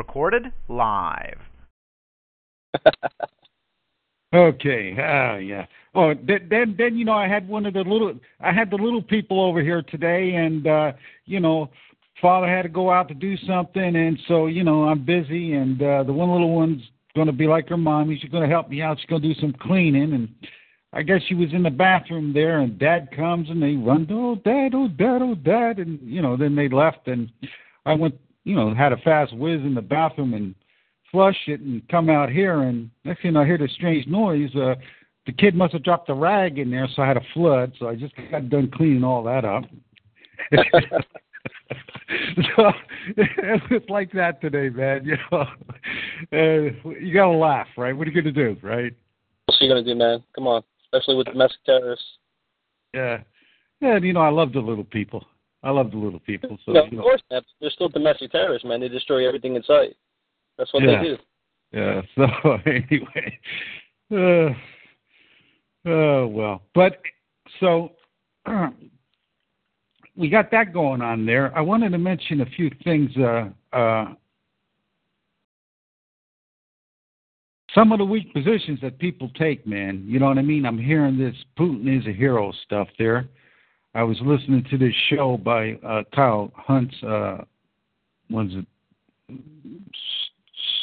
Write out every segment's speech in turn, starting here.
Recorded live. Okay. Ah, yeah. Oh, th- then then you know I had one of the little I had the little people over here today, and uh, you know, father had to go out to do something, and so you know I'm busy, and uh, the one little one's going to be like her mommy. She's going to help me out. She's going to do some cleaning, and I guess she was in the bathroom there, and Dad comes and they run, oh Dad, oh Dad, oh Dad, and you know then they left, and I went, you know, had a fast whiz in the bathroom and flush it and come out here and next thing I hear this strange noise. Uh the kid must have dropped a rag in there so I had a flood, so I just got done cleaning all that up. so it's like that today, man. You know, uh, you gotta laugh, right? What are you gonna do, right? What's you gonna do, man? Come on, especially with domestic terrorists. Yeah, yeah. And, you know, I love the little people. I love the little people. So no, of know, course, man. They're still domestic terrorists, man. They destroy everything in sight. That's what Yeah. they do. Yeah. So anyway, uh, oh well. But so we got that going on there. I wanted to mention a few things. Uh, uh, some of the weak positions that people take, man. You know what I mean? I'm hearing this Putin is a hero stuff there. I was listening to this show by uh, Kyle Hunt's. Uh, was it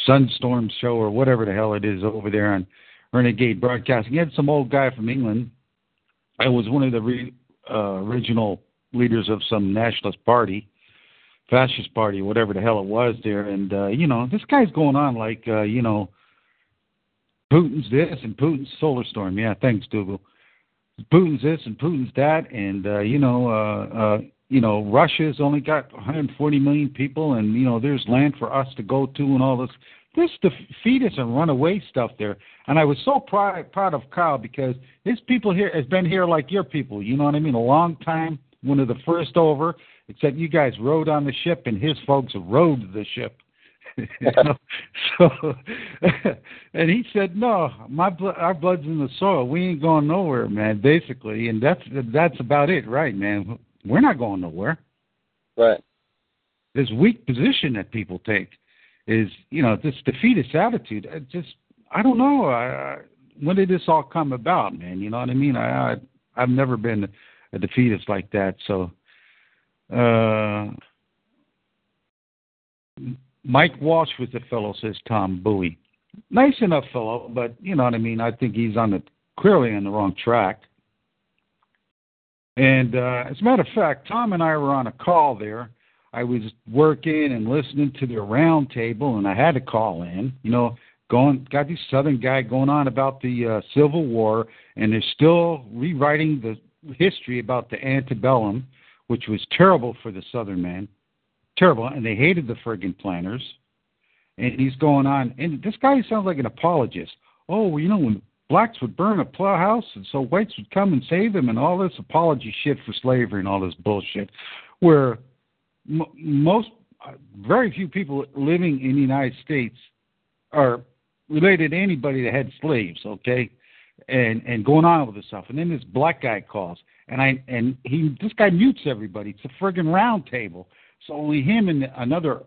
Sunstorm show or whatever the hell it is over there on Renegade Broadcasting. He had some old guy from England. I was one of the re, uh, original leaders of some nationalist party, fascist party, whatever the hell it was there. And uh, you know, this guy's going on like uh, you know, Putin's this and Putin's solar storm. Yeah, thanks, Dougal. Putin's this and Putin's that, and uh, you know, uh, uh, you know, Russia's only got 140 million people, and you know, there's land for us to go to, and all this. This defeatist and runaway stuff there, and I was so proud proud of Kyle because his people here has been here like your people. You know what I mean? A long time, one of the first over. Except you guys rode on the ship, and his folks rode the ship. So, and he said, "No, my blood, our blood's in the soil. We ain't going nowhere, man. Basically, and that's that's about it, right, man? We're not going nowhere. Right. This weak position that people take is, you know, this defeatist attitude. I just, I don't know. I, I, when did this all come about, man? You know what I mean? I, I I've never been a defeatist like that. So, uh, Mike Walsh was the fellow, says Tom Bowie. Nice enough fellow, but you know what I mean. I think he's on the clearly on the wrong track. And uh, as a matter of fact, Tom and I were on a call there. I was working and listening to the round table, and I had to call in. You know, going got this Southern guy going on about the uh, Civil War, and they're still rewriting the history about the antebellum, which was terrible for the Southern man, terrible, and they hated the friggin' planters. And he's going on, and this guy sounds like an apologist. Oh, well, you know, when blacks would burn a plow house, and so whites would come and save them, and all this apology shit for slavery and all this bullshit, where m- most, uh, very few people living in the United States are related to anybody that had slaves, okay, and and going on with this stuff. And then this black guy calls, and I and he this guy mutes everybody. It's a friggin' round table, so only him and another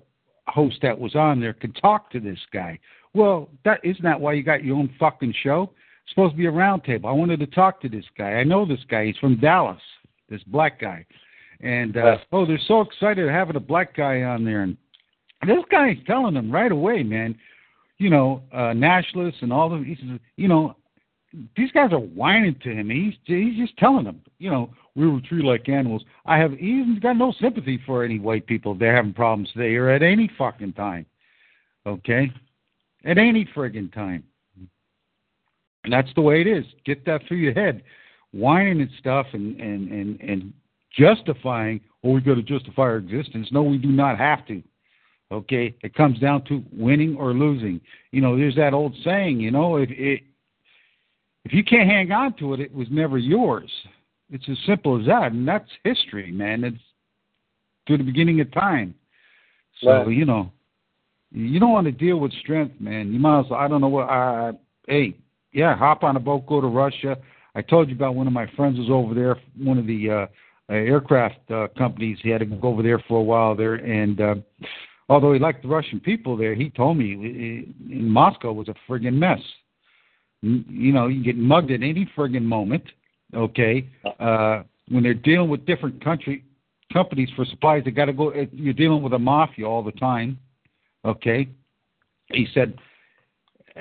host that was on there could talk to this guy. Well, that isn't that why you got your own fucking show? It's supposed to be a round table. I wanted to talk to this guy. I know this guy. He's from Dallas. This black guy, and uh, oh, they're so excited having a black guy on there. And this guy's telling them right away, man. You know, uh, nationalists and all the. He says, you know, these guys are whining to him. He's he's just telling them, you know, we were treated like animals. I have he's got no sympathy for any white people. They're having problems today or at any fucking time. Okay, at any friggin' time. And that's the way it is. Get that through your head. Whining and stuff and and and and justifying, or we got to justify our existence. No, we do not have to. Okay, it comes down to winning or losing. You know, there's that old saying. You know, if it if you can't hang on to it, it was never yours. It's as simple as that, and that's history, man. It's through the beginning of time. So Right. you know, you don't want to deal with strength, man. You might as well. I don't know what. I hey, yeah, hop on a boat, go to Russia. I told you about one of my friends was over there, one of the uh, uh, aircraft uh, companies. He had to go over there for a while there, and uh, although he liked the Russian people there, he told me in Moscow was a friggin' mess. You know, you get mugged at any friggin' moment. Okay, uh, when they're dealing with different country companies for supplies, they got to go. You're dealing with a mafia all the time. Okay, he said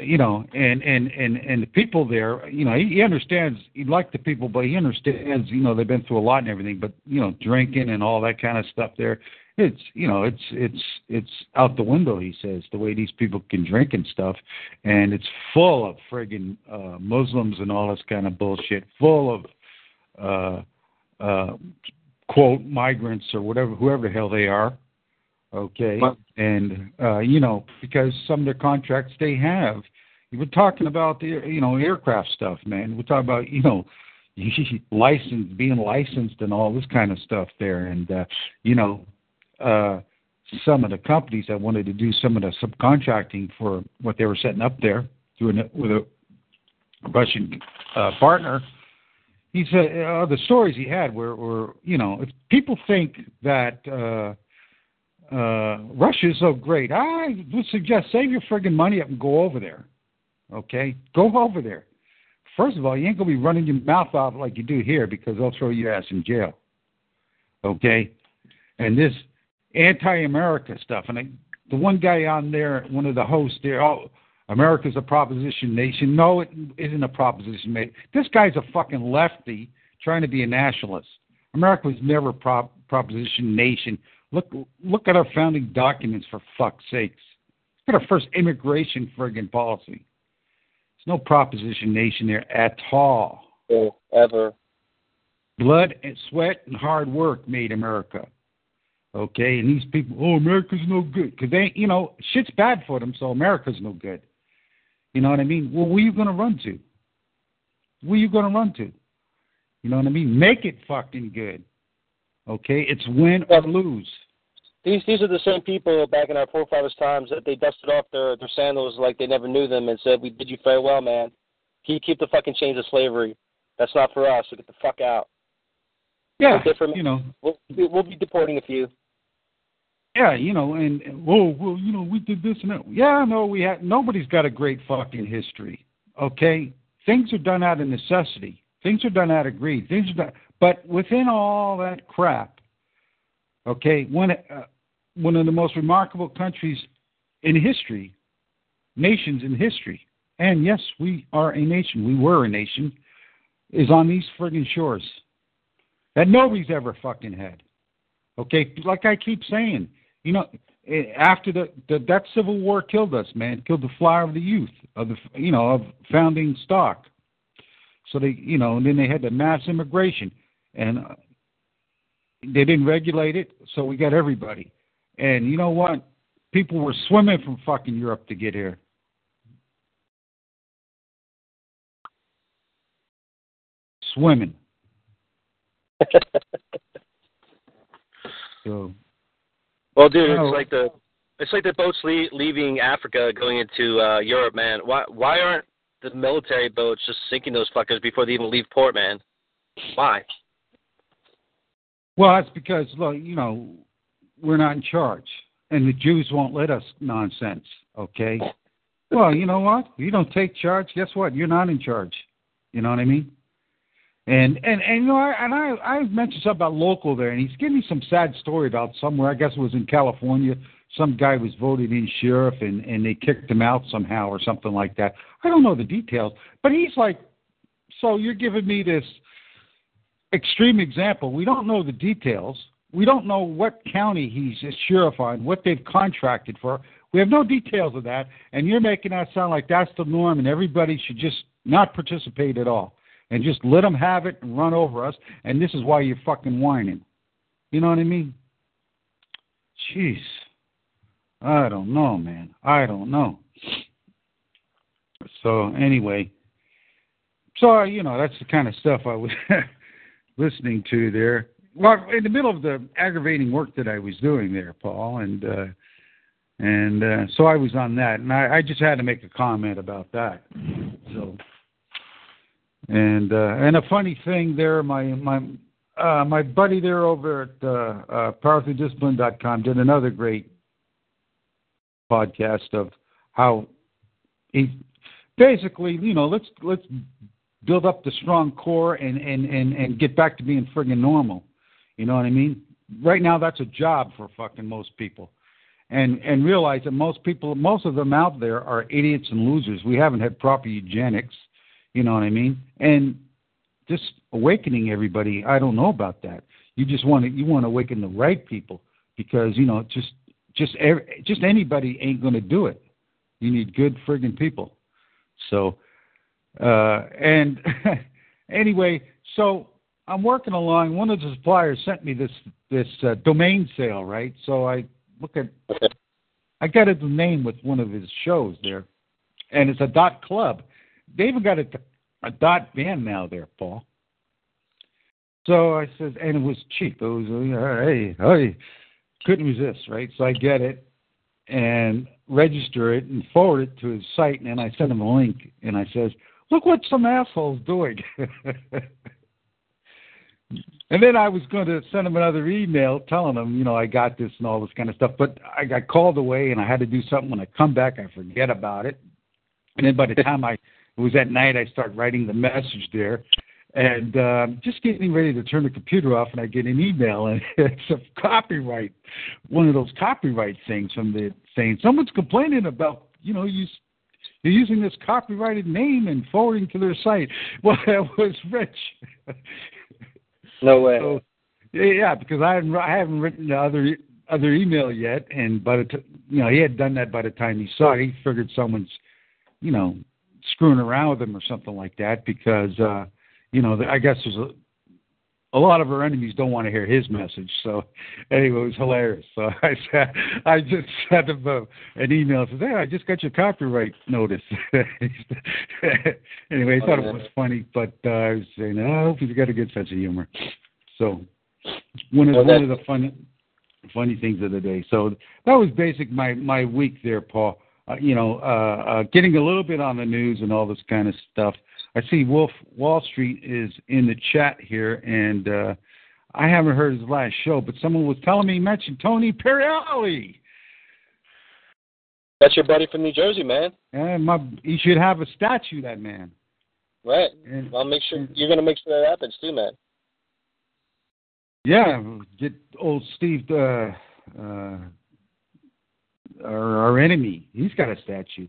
you know, and and and and the people there, you know, he, he understands. He liked the people, but he understands. You know, they've been through a lot and everything. But you know, drinking and all that kind of stuff there, it's you know, it's it's it's out the window. He says the way these people can drink and stuff, and it's full of friggin' uh, Muslims and all this kind of bullshit, full of uh, uh, quote migrants or whatever, whoever the hell they are. Okay, and uh, you know because some of the contracts they have. We're talking about the you know aircraft stuff, man. We're talking about you know licensed, being licensed, and all this kind of stuff there, and uh, you know uh, some of the companies that wanted to do some of the subcontracting for what they were setting up there through an, with a Russian uh, partner. He said uh, the stories he had were, were you know if people think that. Uh, uh, Russia is so great. I would suggest save your friggin' money up and go over there. Okay, go over there. First of all, you ain't gonna be running your mouth off like you do here because they'll throw your ass in jail. Okay, and this anti-America stuff, and I, the one guy on there, one of the hosts there, oh, America's a proposition nation. No, it isn't a proposition nation. This guy's a fucking lefty trying to be a nationalist. America was never a prop, proposition nation. Look, look at our founding documents for fuck's sakes. Look at our first immigration friggin' policy. There's no proposition nation there at all. Yeah, ever. Blood and sweat and hard work made America. Okay, and these people, oh, America's no good because they, you know, shit's bad for them, so America's no good. You know what I mean? Well, where are you going to run to? Where are you going to run to? You know what I mean? Make it fucking good. Okay, it's win or lose. These these are the same people back in our forefathers' times that they dusted off their their sandals like they never knew them and said, "We did you farewell, man. Can you keep the fucking chains of slavery? That's not for us. So get the fuck out. Yeah, different- you know, We'll we'll be deporting a few." Yeah, you know, and, and whoa, well, you know, we did this and that. Yeah, no, we had nobody's got a great fucking history. Okay, things are done out of necessity. Things are done out of greed. Things are done, but within all that crap, okay, one uh, one of the most remarkable countries in history, nations in history, and yes, we are a nation. We were a nation, is on these friggin' shores that nobody's ever fucking had. Okay, like I keep saying, you know, eh, after the, the that Civil War killed us, man, killed the flower of the youth of the you know of founding stock. So they, you know, and then they had the mass immigration, and uh, they didn't regulate it, so we got everybody. And you know what? People were swimming from fucking Europe to get here. Swimming. So Well, dude, Oh. it's like the it's like the boats le- leaving Africa going into uh Europe, man. Why why aren't the military boats just sinking those fuckers before they even leave port, man? Why? Well, that's because look, you know, we're not in charge, and the Jews won't let us nonsense. Okay. Well, you know what? You don't take charge. Guess what? You're not in charge. You know what I mean? And and and you know, I, and I I mentioned something about local there, and he's giving me some sad story about somewhere. I guess it was in California. Some guy was voted in sheriff, and and they kicked him out somehow or something like that. I don't know the details, but he's like, so you're giving me this extreme example. We don't know the details. We don't know what county he's a sheriff on, what they've contracted for. We have no details of that, and you're making that sound like that's the norm, and everybody should just not participate at all. And just let them have it and run over us. And this is why you're fucking whining. You know what I mean? Jeez. I don't know, man. I don't know. So anyway, so you know that's the kind of stuff I was listening to there. Well, in the middle of the aggravating work that I was doing there, Paul, and uh, and uh, so I was on that, and I, I just had to make a comment about that. So, and uh, and a funny thing there, my my uh, my buddy there over at uh, uh, PowerThroughDiscipline.com did another great podcast of how he basically, you know, let's let's build up the strong core and and and and get back to being friggin' normal. You know what I mean? Right now, that's a job for fucking most people, and and realize that most people, most of them out there are idiots and losers. We haven't had proper eugenics. You know what I mean? And just awakening everybody. I don't know about that. You just want to you want to awaken the right people because you know just just every, just anybody ain't going to do it. You need good friggin' people. So, uh, and anyway, so I'm working along. One of the suppliers sent me this this uh, domain sale, right? So I look at, I got a name with one of his shows there, and it's a dot club. They even got a, a dot band now there, Paul. So I said, and it was cheap. It was, uh, hey, hey, couldn't resist, right? So I get it and register it and forward it to his site, and then I send him a link, and I says, look what some asshole's doing. and then I was going to send him another email telling him, you know, I got this and all this kind of stuff, but I got called away and I had to do something. When I come back, I forget about it. And then by the time I it was at night, I start writing the message there, and uh, just getting ready to turn the computer off, and I get an email, and it's a copyright, one of those copyright things from the saying someone's complaining about, you know, you you're using this copyrighted name and forwarding to their site. Well, that was Rich. No way. So, yeah, because I haven't I haven't written the other other email yet, and by the t- you know he had done that by the time he saw it. He figured someone's, you know, screwing around with him or something like that because. uh you know, I guess there's a a lot of our enemies don't want to hear his message. So anyway, it was hilarious. So I said, I just sent him a, an email and said, "Hey, I just got your copyright notice." anyway, I thought it was funny, but uh, I was saying, oh, I hope he's got a good sense of humor. So one of Well, one of the funny funny things of the day. So that was basic my my week there, Paul. Uh, you know, uh, uh, getting a little bit on the news and all this kind of stuff. I see Wolf Wall Street is in the chat here, and uh, I haven't heard his last show, but someone was telling me he mentioned Tony Periali. That's your buddy from New Jersey, man. And my, he should have a statue, that man. Right. And, I'll make sure you're gonna make sure that happens too, man. yeah, get old Steve, uh, uh, our, our enemy. He's got a statue.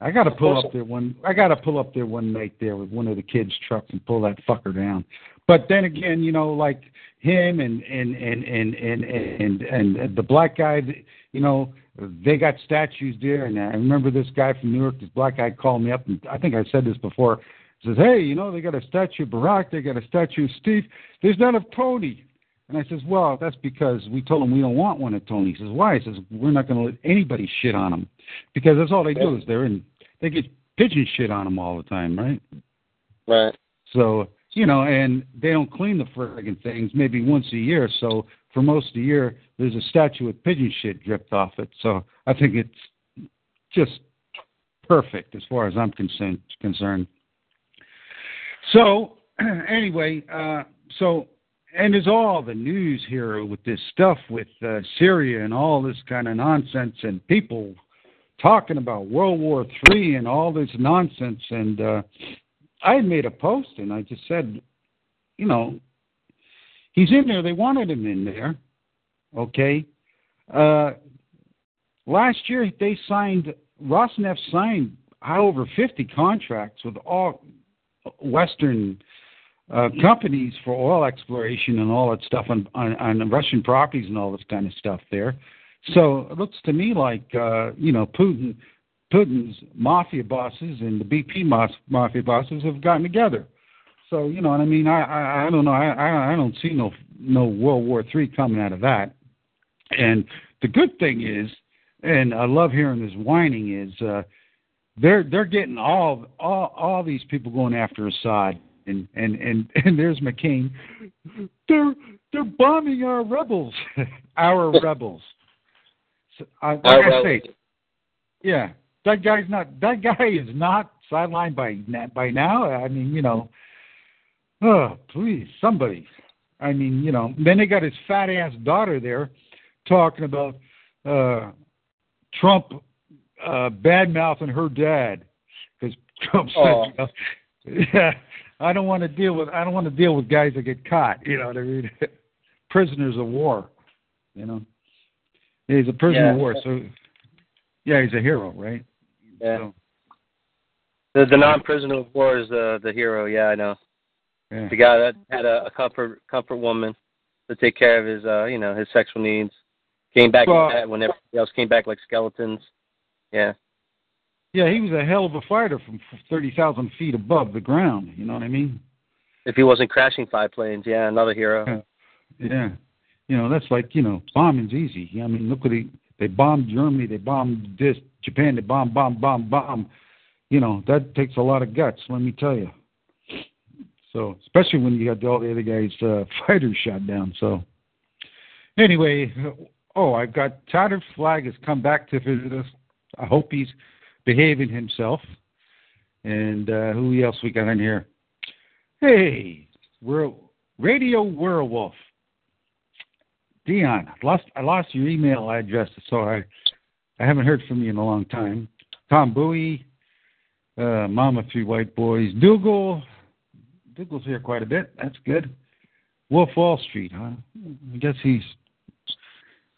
I got to pull up there one. I got to pull up there one night there with one of the kids' trucks and pull that fucker down. But then again, you know, like him and and and and and and, and, and the black guy, you know, they got statues there. And I remember this guy from New York, this black guy called me up, and I think I said this before. Says, hey, you know, they got a statue of Barack, they got a statue of Steve. There's none of Tony. And I says, well, that's because we told them we don't want one at Tony. He says, why? He says, we're not going to let anybody shit on him because that's all they do is they're in they get pigeon shit on them all the time, right? Right. So you know, and they don't clean the friggin' things maybe once a year. So for most of the year, there's a statue with pigeon shit dripped off it. So I think it's just perfect as far as I'm concerned. Concerned. So anyway, uh, so and there's all the news here with this stuff with uh, Syria and all this kind of nonsense and people talking about World War Three and all this nonsense. And uh, I had made a post and I just said, you know, he's in there. They wanted him in there. Okay. Uh, last year they signed Rosneft signed over 50 contracts with all Western uh, companies for oil exploration and all that stuff on, on, on Russian properties and all this kind of stuff there. So it looks to me like uh, you know Putin, Putin's mafia bosses and the BP mafia bosses have gotten together. So you know what I mean. I I, I don't know. I, I don't see no no World War Three coming out of that. And the good thing is, and I love hearing this whining is, uh, they're they're getting all all all these people going after Assad, and and and and there's McCain. They're they're bombing our rebels, our rebels. So, uh, like Our I say, rebels. yeah, that guy's not. That guy is not sidelined by by now. I mean, you know. Oh, please, somebody. I mean, you know. Then they got his fat ass daughter there, talking about uh Trump uh bad mouthing her dad because Trump said, you know, yeah, I don't want to deal with I don't want to deal with guys that get caught. You know what I mean? Prisoners of war. You know. He's a prisoner of war, so yeah, he's a hero, right? Yeah. So, The the non-prisoner of war is the the hero. Yeah, I know. yeah. The guy that had a, a comfort comfort woman to take care of his uh you know his sexual needs. Came back Well- when everybody else came back like skeletons. Yeah. Yeah, he was a hell of a fighter from thirty thousand feet above the ground. You know what I mean? If he wasn't crashing five planes, yeah, another hero. Yeah. Yeah, you know that's like you know bombing's easy. I mean, look what he they bombed Germany, they bombed this Japan, they bomb, bomb, bomb, bomb. You know that takes a lot of guts. Let me tell you. So especially when you got all the other guys' uh, fighters shot down. So anyway, oh, I've got Tattered Flag has come back to visit us. I hope he's behaving himself. And uh, who else we got in here? Hey, we're Radio Werewolf. Dion, lost I lost your email address, so I I haven't heard from you in a long time. Tom Bowie, uh, Mama Three White Boys, Dougal. Dougal's here quite a bit. That's good. Wolf Wall Street, huh? I guess he's.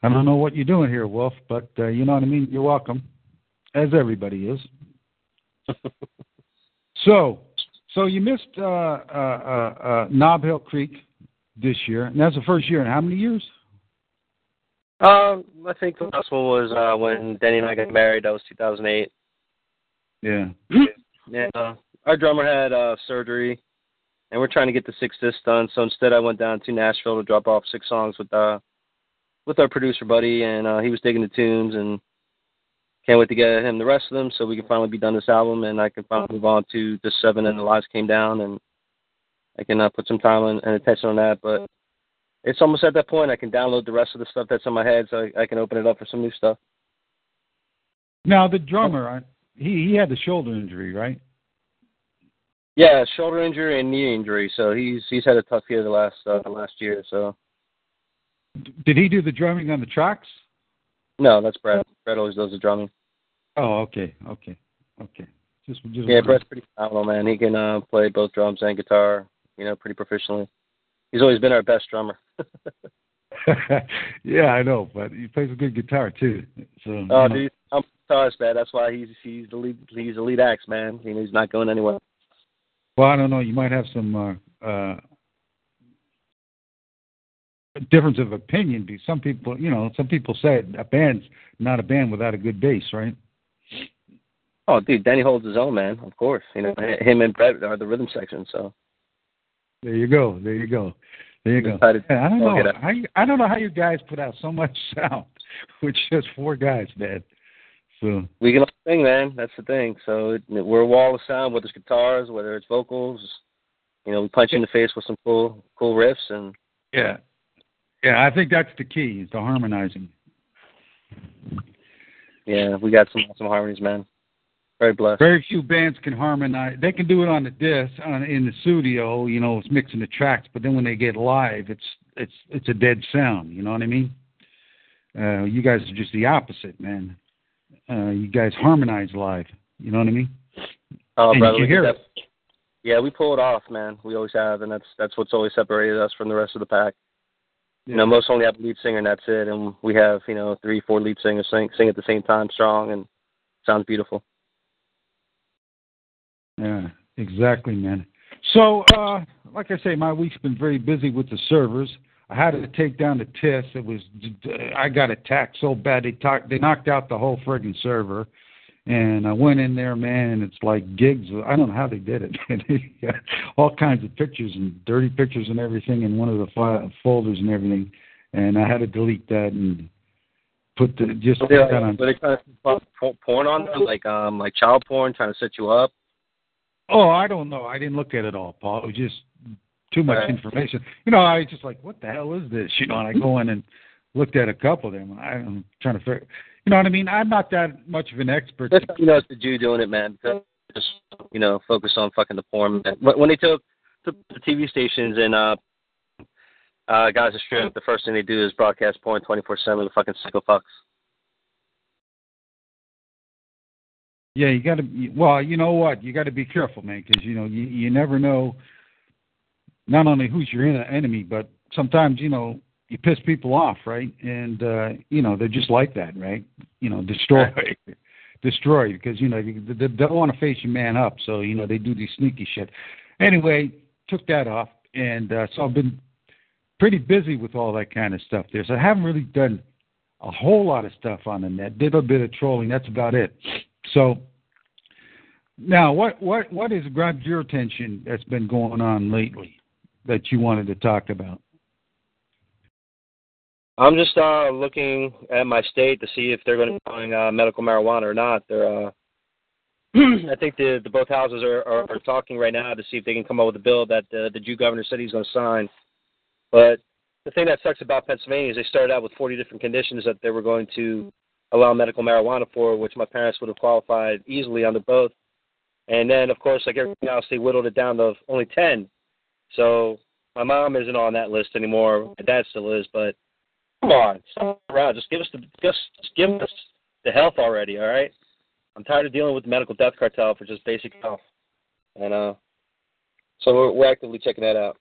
I don't know what you're doing here, Wolf, but uh, you know what I mean. You're welcome, as everybody is. so, so you missed uh, uh, uh, uh, Knob Hill Creek this year, and that's the first year in how many years? Um, I think the last one was uh when Denny and I got married. That was 2008. Yeah. Yeah. Uh, our drummer had uh surgery, and we're trying to get the six discs done. So instead, I went down to Nashville to drop off six songs with uh with our producer buddy, and uh he was digging the tunes, and can't wait to get him the rest of them so we can finally be done this album, and I can finally move on to the seven and the lives came down, and I can uh, put some time and, and attention on that. But it's almost at that point I can download the rest of the stuff that's in my head, so I, I can open it up for some new stuff. Now the drummer, he he had the shoulder injury, right? Yeah, shoulder injury and knee injury. So he's he's had a tough year the last uh, the last year. So Did he do the drumming on the tracks? no, that's Brett. Brett always does the drumming. Oh, okay, okay, okay. Just just Yeah, Brett's pretty phenomenal, man. He can uh, play both drums and guitar, you know, pretty proficiently. He's always been our best drummer. yeah, I know, but he plays a good guitar too. So Oh, dude, I'm guitarist, man. That's why he's he's the lead he's the lead axe, man. You know, he's not going anywhere. Well, I don't know. You might have some uh, uh, difference of opinion. Because some people, you know, some people say a band's not a band without a good bass, right? Oh, dude, Danny holds his own, man. Of course, you know, him and Brett are the rhythm section. So There you go. There you go. There you go. Yeah, I don't know. you, I don't know how you guys put out so much sound with just four guys, man. So we can all sing, man. That's the thing. So it, we're a wall of sound, whether it's guitars, whether it's vocals. You know, we punch you in the face with some cool cool riffs, and yeah, yeah. I think that's the key is the harmonizing. yeah, we got some awesome harmonies, man. Very blessed. Very few bands can harmonize. They can do it on the disc, on in the studio. You know, it's mixing the tracks. But then when they get live, it's it's it's a dead sound. You know what I mean? Uh, you guys are just the opposite, man. Uh, you guys harmonize live. You know what I mean? Oh, And brother, you hear that. Yeah, we pull it off, man. We always have, and that's that's what's always separated us from the rest of the pack. You know, most only have a lead singer, and that's it. And we have, you know, three, four lead singers sing sing at the same time, strong, and sounds beautiful. Yeah, exactly, man. So, uh, like I say, my week's been very busy with the servers. I had to take down the TIS. It was I got attacked so bad they talked they knocked out the whole friggin' server, And I went in there, man, and it's like gigs. I don't know how they did it. All kinds of pictures and dirty pictures and everything in one of the fi- folders and everything. And I had to delete that and put the just put Yeah, that on. they trying to put porn on there, like um, like child porn, trying to set you up? Oh, I don't know. I didn't look at it all, Paul. It was just too much Right. information. You know, I was just like, what the hell is this? You know, and I go in and looked at a couple of them. I'm trying to figure. You know what I mean? I'm not that much of an expert. That's you know it's the Jew doing it, man. Just you know, focus on fucking the porn. When they took the TV stations and uh, uh, guys are strip, the first thing they do is broadcast porn twenty four seven. The fucking psycho fucks. Yeah, you got to. Well, you know what? You got to be careful, man, because you know you you never know. Not only who's your en- enemy, but sometimes you know you piss people off, right? And uh, you know they're just like that, right? You know, destroy, destroy, because you know they, they don't want to face your man up, so you know they do these sneaky shit. Anyway, took that off, and uh, so I've been pretty busy with all that kind of stuff there. So I haven't really done a whole lot of stuff on the net. Did a bit of trolling. That's about it. So now, what what what has grabbed your attention that's been going on lately that you wanted to talk about? I'm just uh, looking at my state to see if they're going to be going uh, medical marijuana or not. They're, uh, I think the, the both houses are, are, are talking right now to see if they can come up with a bill that uh, the Jew governor said he's going to sign. But the thing that sucks about Pennsylvania is they started out with 40 different conditions that they were going to allow medical marijuana for, which my parents would have qualified easily under both. And then, of course, like everything else, they whittled it down to only 10. So my mom isn't on that list anymore. My dad still is, but come on, stop around. Just give us the just, give us the health already, all right? I'm tired of dealing with the medical death cartel for just basic health, and uh, so we're, we're actively checking that out.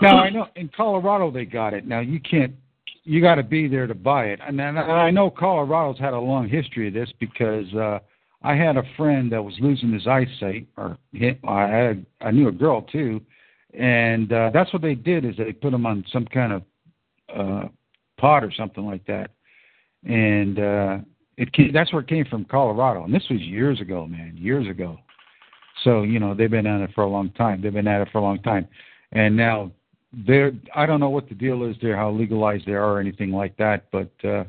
Now I know in Colorado they got it. Now you can't. You got to be there to buy it. And then I know Colorado's had a long history of this because uh, I had a friend that was losing his eyesight, or he, I had I knew a girl too, and uh, that's what they did is they put him on some kind of uh, pot or something like that, and uh, it came, that's where it came from Colorado. And this was years ago, man, years ago. So you know they've been at it for a long time. They've been at it for a long time, and now they're I don't know what the deal is there, how legalized they are or anything like that, but uh,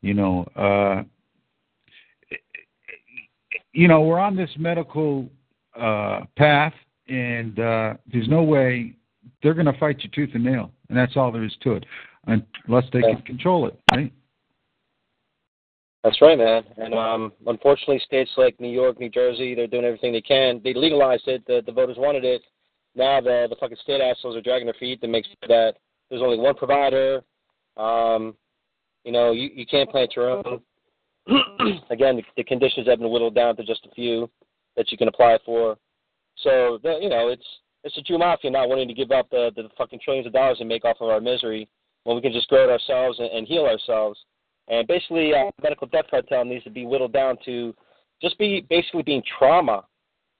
you know, uh, you know, we're on this medical uh, path, and uh, there's no way they're going to fight you tooth and nail, and that's all there is to it, unless they can control it, right? That's right, man. And um, unfortunately, states like New York, New Jersey, they're doing everything they can. They legalized it. The, the voters wanted it. Now the the fucking state assholes are dragging their feet to make sure that there's only one provider. Um, you know, you, you can't plant your own. Again, the, the conditions have been whittled down to just a few that you can apply for. So, the, you know, it's it's the Jew mafia not wanting to give up the, the fucking trillions of dollars and make off of our misery when we can just grow it ourselves and, and heal ourselves. And basically, uh, medical death cartel needs to be whittled down to just be basically being trauma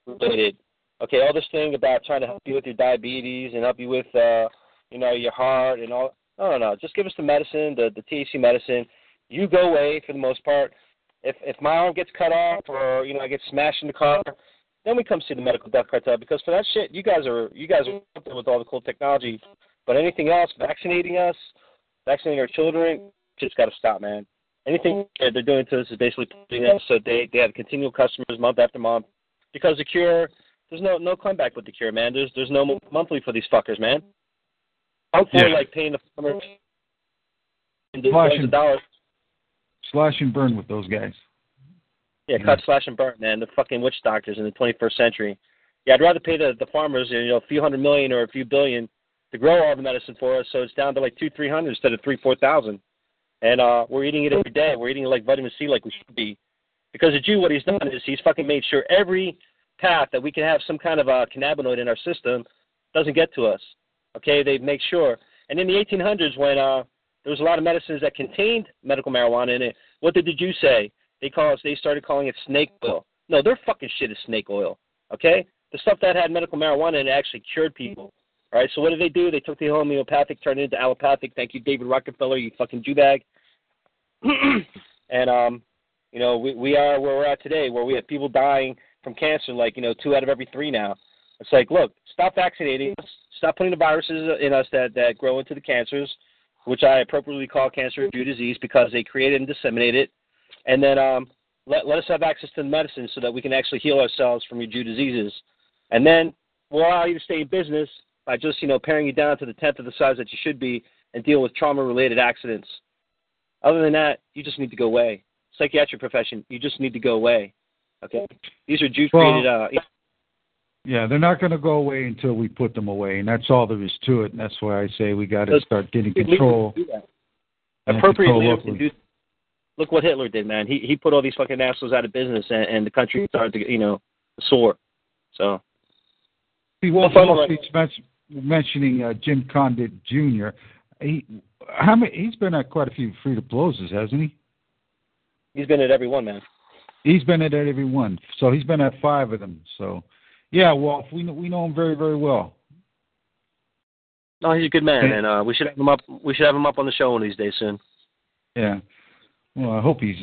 related. Okay, all this thing about trying to help you with your diabetes and help you with, uh, you know, your heart and all. No, no, no. Just give us the medicine, the the THC medicine. You go away for the most part. If if my arm gets cut off or you know I get smashed in the car, then we come see the medical death cartel because for that shit you guys are you guys are up there with all the cool technology. But anything else, vaccinating us, vaccinating our children, shit's got to stop, man. Anything that they're doing to us is basically putting us so they they have continual customers month after month because the cure there's no no comeback with the cure, man. There's there's no monthly for these fuckers, man. I'm for Yeah. like paying the farmers of dollars. Slash and burn with those guys. Yeah, cut, slash, and burn, man. The fucking witch doctors in the 21st century. Yeah, I'd rather pay the the farmers, you know, a few hundred million or a few billion to grow all the medicine for us, so it's down to like two, three hundred instead of three, four thousand. And uh, we're eating it every day. We're eating it like vitamin C, like we should be. Because the Jew, what he's done is he's fucking made sure every path that we can have some kind of a cannabinoid in our system doesn't get to us. Okay, they make sure. And in the 1800s, when uh, there was a lot of medicines that contained medical marijuana in it, what did the Jews say? They call us. They started calling it snake oil. No, their fucking shit is snake oil. Okay, the stuff that had medical marijuana in it actually cured people. All right, so what did they do? They took the homeopathic, turned it into allopathic. Thank you, David Rockefeller, you fucking Jew bag. and um, You know, we we are where we're at today, where we have people dying from cancer, like you know, two out of every three now. It's like, look, stop vaccinating us, stop putting the viruses in us that that grow into the cancers, which I appropriately call cancer due disease because they create and disseminate it, and then um, let let us have access to the medicine so that we can actually heal ourselves from your due diseases, and then we'll allow you to stay in business by just you know paring you down to the tenth of the size that you should be and deal with trauma related accidents. Other than that, you just need to go away. Psychiatric profession, you just need to go away. Okay, these are Jew created. Well, uh, Yeah, they're not going to go away until we put them away, and that's all there is to it. And that's why I say we got to start getting control. do that. and Appropriate leaders can locally. do. Look what Hitler did, man. He he put all these fucking assholes out of business, and, and the country started to you know soar. So See, Wall Well, Wall right. Street's mentioning uh, Jim Condit Jr. He, how many? He's been at quite a few free to closes, hasn't he? he's been at every one, man. He's been at every one, so he's been at five of them. So, yeah, Wolf, we know, we know him very very well. No, he's a good man, Okay. and uh, we should have him up. We should have him up on the show one of these days soon. Yeah. Well, I hope he's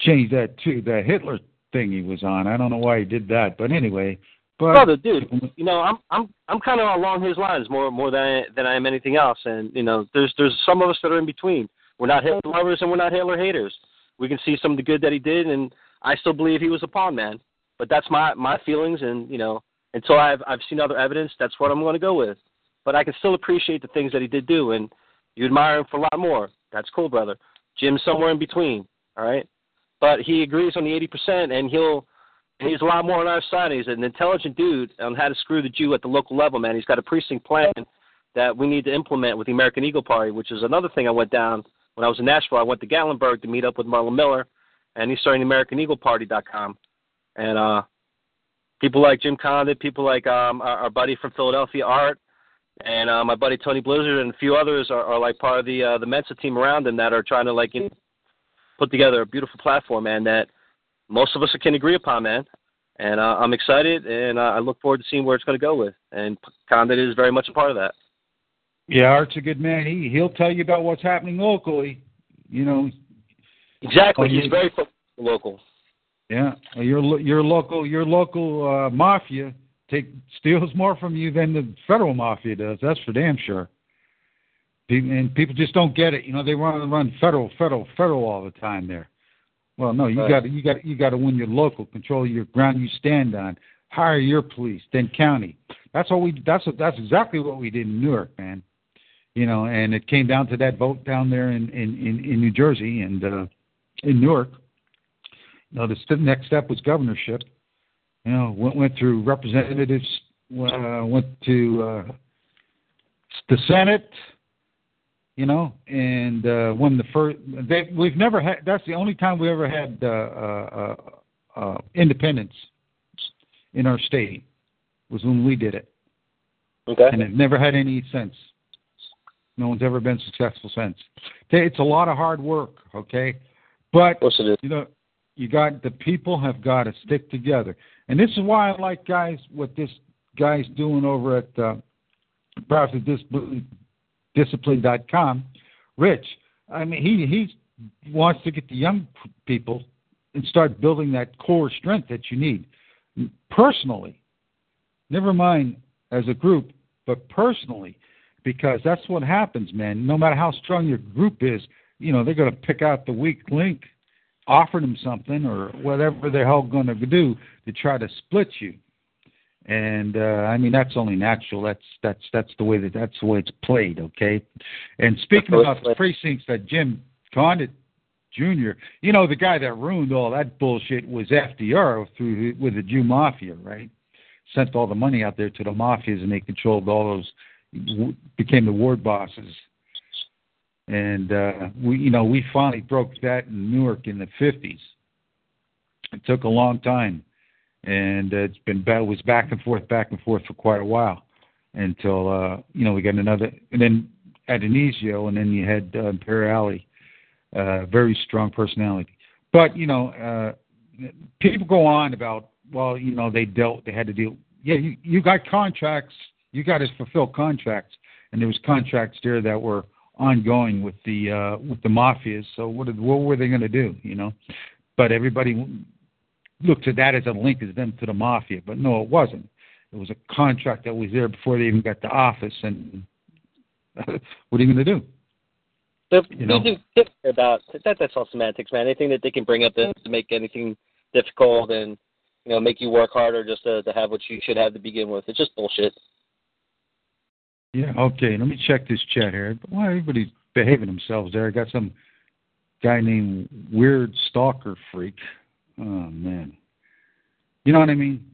changed that too. That Hitler thing he was on. I don't know why he did that, but anyway. But Brother, dude, you know, I'm I'm I'm kind of along his lines more more than I, than I am anything else. And you know, there's there's some of us that are in between. We're not Hitler lovers and we're not Hitler haters. We can see some of the good that he did, and I still believe he was a pawn man. But that's my my feelings, and you know, until I've I've seen other evidence, that's what I'm going to go with. But I can still appreciate the things that he did do, and you admire him for a lot more. That's cool, brother. Jim's somewhere in between, all right. But he agrees on the 80%, and he'll he's a lot more on our side. He's an intelligent dude on how to screw the Jew at the local level, man. He's got a precinct plan that we need to implement with the American Eagle Party, which is another thing I went down when I was in Nashville. I went to Gatlinburg to meet up with Marlon Miller, and he's starting AmericanEagleParty.com. And uh, people like Jim Condit, people like um, our, our buddy from Philadelphia, Art, and uh, my buddy Tony Blizzard, and a few others are, are like part of the uh, the Mensa team around them that are trying to like you know, put together a beautiful platform, man. That most of us can agree upon, man. And uh, I'm excited, and uh, I look forward to seeing where it's going to go with. And Condit is very much a part of that. yeah, Art's a good man. He he'll tell you about what's happening locally. You know, Exactly, he's yeah. very local. yeah, your your local your local uh, mafia take steals more from you than the federal mafia does. That's for damn sure. And people just don't get it. You know, they want to run federal, federal, federal all the time there. Well, no, you Right. got to you got you got to win your local, control your ground you stand on, hire your police, then county. That's what we. That's what, that's exactly what we did in Newark, man. You know, and it came down to that vote down there in in in, in New Jersey and uh, in Newark. You know, the next step was governorship. You know, went went through representatives, uh, went to uh, the Senate, you know, and uh, won the first. They, we've never had. That's the only time we ever had uh, uh, uh, uh, independence in our state was when we did it, Okay. and it never had any sense. No one's ever been successful since. It's a lot of hard work, okay, but Of it is. you know, you got the people have got to stick together, and this is why I like guys what this guy's doing over at uh, ProfitDiscipline.com. Rich, I mean, he he wants to get the young people and start building that core strength that you need personally. Never mind as a group, but personally, because that's what happens, man. No matter how strong your group is, you know they're going to pick out the weak link offer them something or whatever the hell going to do to try to split you. And uh, I mean that's only natural. That's that's that's the way that that's the way it's played. Okay. And speaking about the precincts that Jim Condit Jr. You know the guy that ruined all that bullshit was FDR through with the Jew mafia, right? Sent all the money out there to the mafias, and they controlled all those, became the ward bosses and uh, we you know we finally broke that in Newark in the 50s. It took a long time, and uh, it's been ba- was back and forth, back and forth for quite a while until uh, you know we got another, and then Addonizio, and then you had uh, Imperiale, uh, very strong personality. But you know, uh, people go on about well, you know they dealt, they had to deal. Yeah, you you got contracts, you got to fulfill contracts, and there was contracts there that were ongoing with the uh, with the mafias. So what did, what were they going to do? You know, but everybody looked at that as a link as them to the mafia. But no, it wasn't. It was a contract that was there before they even got to office. And what are you going to do? The, You know? they do care about that. That's all semantics, man. Anything that they can bring up to, to make anything difficult and you know make you work harder just to, to have what you should have to begin with. It's just bullshit. Yeah, okay. Let me check this chat here. Why everybody's behaving themselves there? I got some guy named Weird Stalker Freak. Oh man. You know what I mean?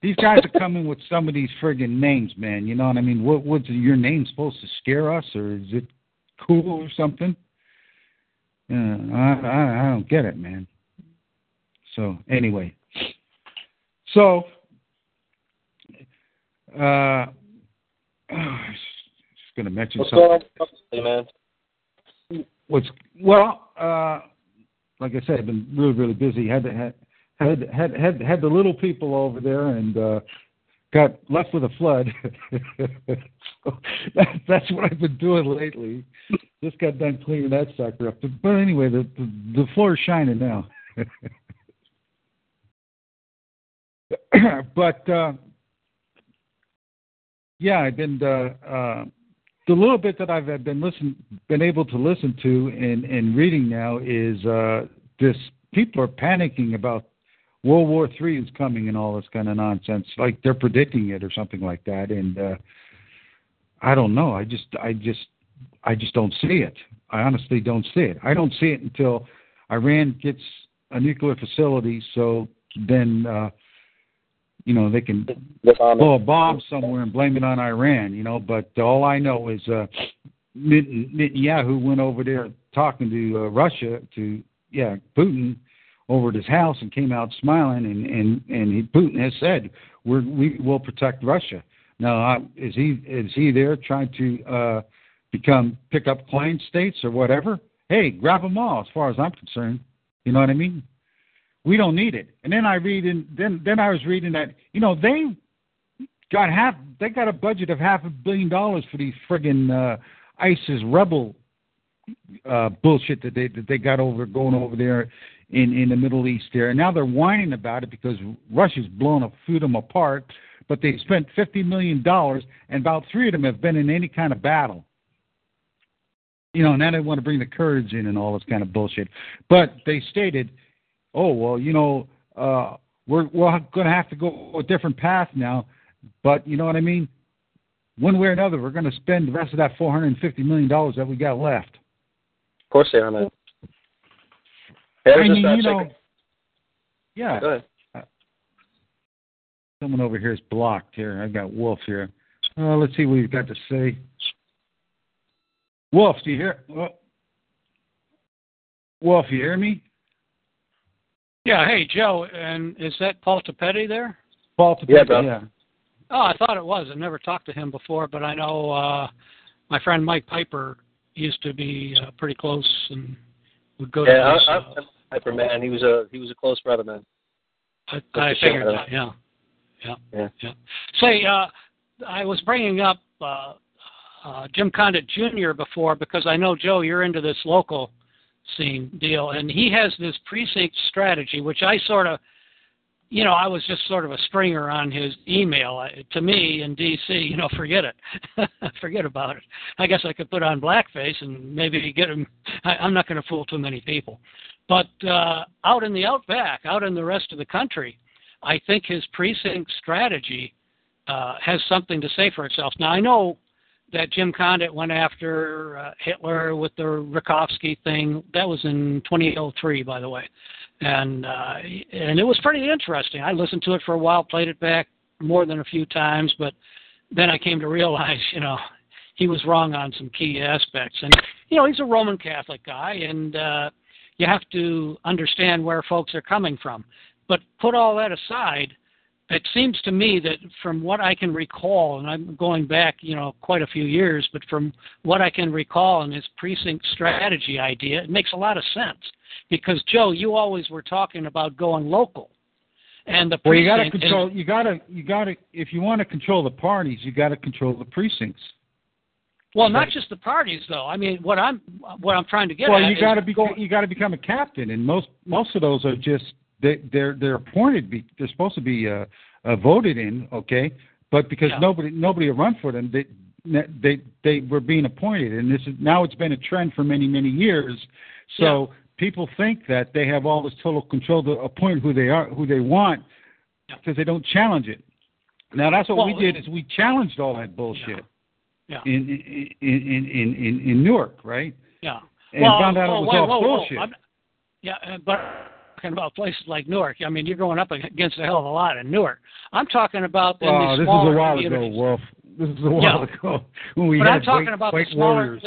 These guys are coming with some of these friggin' names, man. You know what I mean? What what's your name supposed to scare us or is it cool or something? Uh, I, I I don't get it, man. So anyway. So uh just gonna mention What's something. going on, man? What's well, uh, like I said, I've been really, really busy. Had to, had had had had had the little people over there, and uh, got left with a flood. so that, that's what I've been doing lately. Just got done cleaning that sucker up. But anyway, the the, the floor is shining now. but uh, yeah, I've been uh, uh, the little bit that I've been listen been able to listen to and and reading now is uh, this people are panicking about World War Three is coming and all this kind of nonsense, like they're predicting it or something like that. And uh, I don't know. I just I just I just don't see it. I honestly don't see it. I don't see it until Iran gets a nuclear facility, so then uh, you know they can blow a bomb somewhere and blame it on Iran, you know. But all I know is uh, Net- Netanyahu went over there talking to uh, Russia to yeah Putin over at his house and came out smiling and and and he, Putin has said we're, we will protect Russia. Now uh, is he is he there trying to uh, become pick up client states or whatever? Hey, grab them all as far as I'm concerned. You know what I mean? We don't need it. And then I read and then then I was reading that you know they got half they got a budget of half a billion dollars for these friggin' uh, ISIS rebel uh, bullshit that they that they got over going over there in in the Middle East there. And now they're whining about it because Russia's blown a few of them apart. But they spent fifty million dollars, and about three of them have been in any kind of battle. You know, now they want to bring the Kurds in and all this kind of bullshit. But they stated, oh well, you know, uh, we're we're going to have to go a different path now. But you know what I mean? One way or another, we're going to spend the rest of that four hundred and fifty million dollars that we got left. Of course they are, man. Hey, I I was mean, just, uh, you know, yeah. Go ahead. Someone over here is blocked here. I got Wolf here. Uh, let's see what he's got to say. Wolf, do you hear? Wo- Wolf, you hear me? Yeah, hey Joe, and is that Paul Topete there? Paul to Yeah, bro. yeah. Oh, I thought it was. I've never talked to him before, but I know uh my friend Mike Piper used to be uh, pretty close and would go Yeah, to his, I, uh, I'm Piper, man. He was a he was a close brother, man. I, I figured that, yeah. Yeah. Yeah. Yeah. Say, uh, I was bringing up uh, uh, Jim Condit Jr. before because I know, Joe, you're into this local scene deal, and he has this precinct strategy, which I sort of, you know, I was just sort of a stringer on his email. I, to me in D.C., you know, forget it. forget about it. I guess I could put on blackface and maybe get him. I, I'm not going to fool too many people. But uh, out in the outback, out in the rest of the country, I think his precinct strategy uh, has something to say for itself. Now I know that Jim Condit went after uh, Hitler with the Rakovsky thing. That was in 2003, by the way, and uh, and it was pretty interesting. I listened to it for a while, played it back more than a few times, but then I came to realize, you know, he was wrong on some key aspects. And you know, he's a Roman Catholic guy, and uh, you have to understand where folks are coming from. But put all that aside, it seems to me that from what I can recall, and I'm going back, you know, quite a few years, but from what I can recall in his precinct strategy idea, it makes a lot of sense. Because Joe, you always were talking about going local, and the Well, you got to precinct is- control. You got to. You got to. If you want to control the parties, you got to control the precincts. Well, not just the parties, though. I mean, what I'm what I'm trying to get well, at you got to be you got to become a captain, and most most of those are just they they're they're appointed. Be, they're supposed to be uh, uh, voted in, okay, but because Yeah. nobody nobody will run for them, they they they were being appointed, and this is now it's been a trend for many many years. So people think that they have all this total control to appoint who they are who they want Yeah. because they don't challenge it. Now that's what we did is we challenged all that bullshit Yeah. in, in in in in in Newark, right? Yeah. And well, found out whoa, it was whoa, all bullshit. I'm- yeah, uh, but talking about places like Newark. I mean, you're going up against a hell of a lot in Newark. I'm talking about in the this is a while ago. Wolf. This is a while Yeah. ago when we but had I'm talking white, about white the smaller. warriors.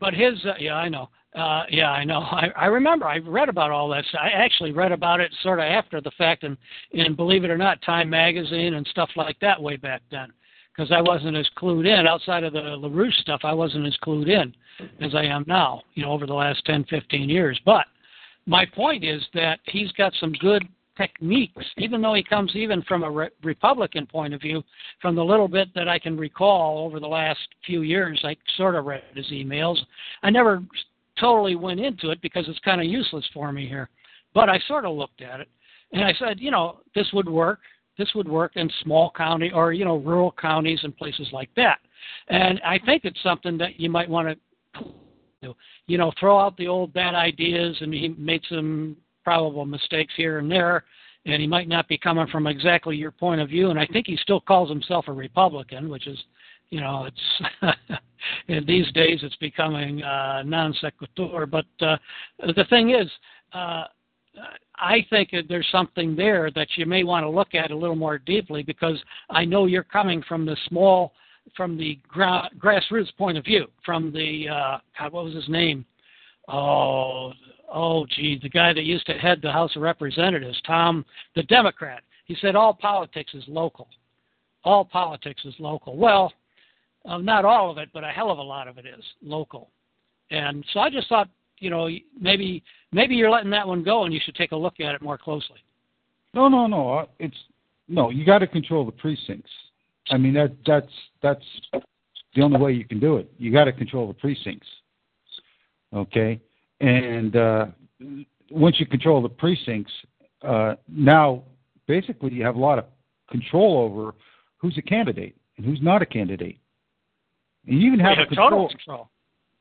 but his, uh, yeah, I know. Uh, yeah, I know. I, I remember. I read about all that. I actually read about it sort of after the fact, and and believe it or not, Time Magazine and stuff like that way back then, because I wasn't as clued in outside of the LaRouche stuff. I wasn't as clued in as I am now. You know, over the last ten, fifteen years. But my point is that he's got some good techniques, even though he comes even from a re- Republican point of view. From the little bit that I can recall over the last few years, I sort of read his emails. I never totally went into it because it's kind of useless for me here, but I sort of looked at it and I said, you know, this would work. This would work in small county or you know rural counties and places like that. And I think it's something that you might want to do. You know, throw out the old bad ideas, and he made some probable mistakes here and there, and he might not be coming from exactly your point of view. And I think he still calls himself a Republican, which is, you know, it's in these days it's becoming uh, non sequitur. But uh, the thing is, uh, I think there's something there that you may want to look at a little more deeply because I know you're coming from the small, from the gra- grassroots point of view, from the uh, God, what was his name? Oh, oh, gee, the guy that used to head the House of Representatives, Tom, the Democrat. He said all politics is local. All politics is local. Well, uh, not all of it, but a hell of a lot of it is local. And so I just thought, you know, maybe maybe you're letting that one go, and you should take a look at it more closely. No, no, no. It's no. You got to control the precincts. I mean that that's that's the only way you can do it. You got to control the precincts. Okay, and uh, once you control the precincts, uh, now basically you have a lot of control over who's a candidate and who's not a candidate. And you even have You a total control, control.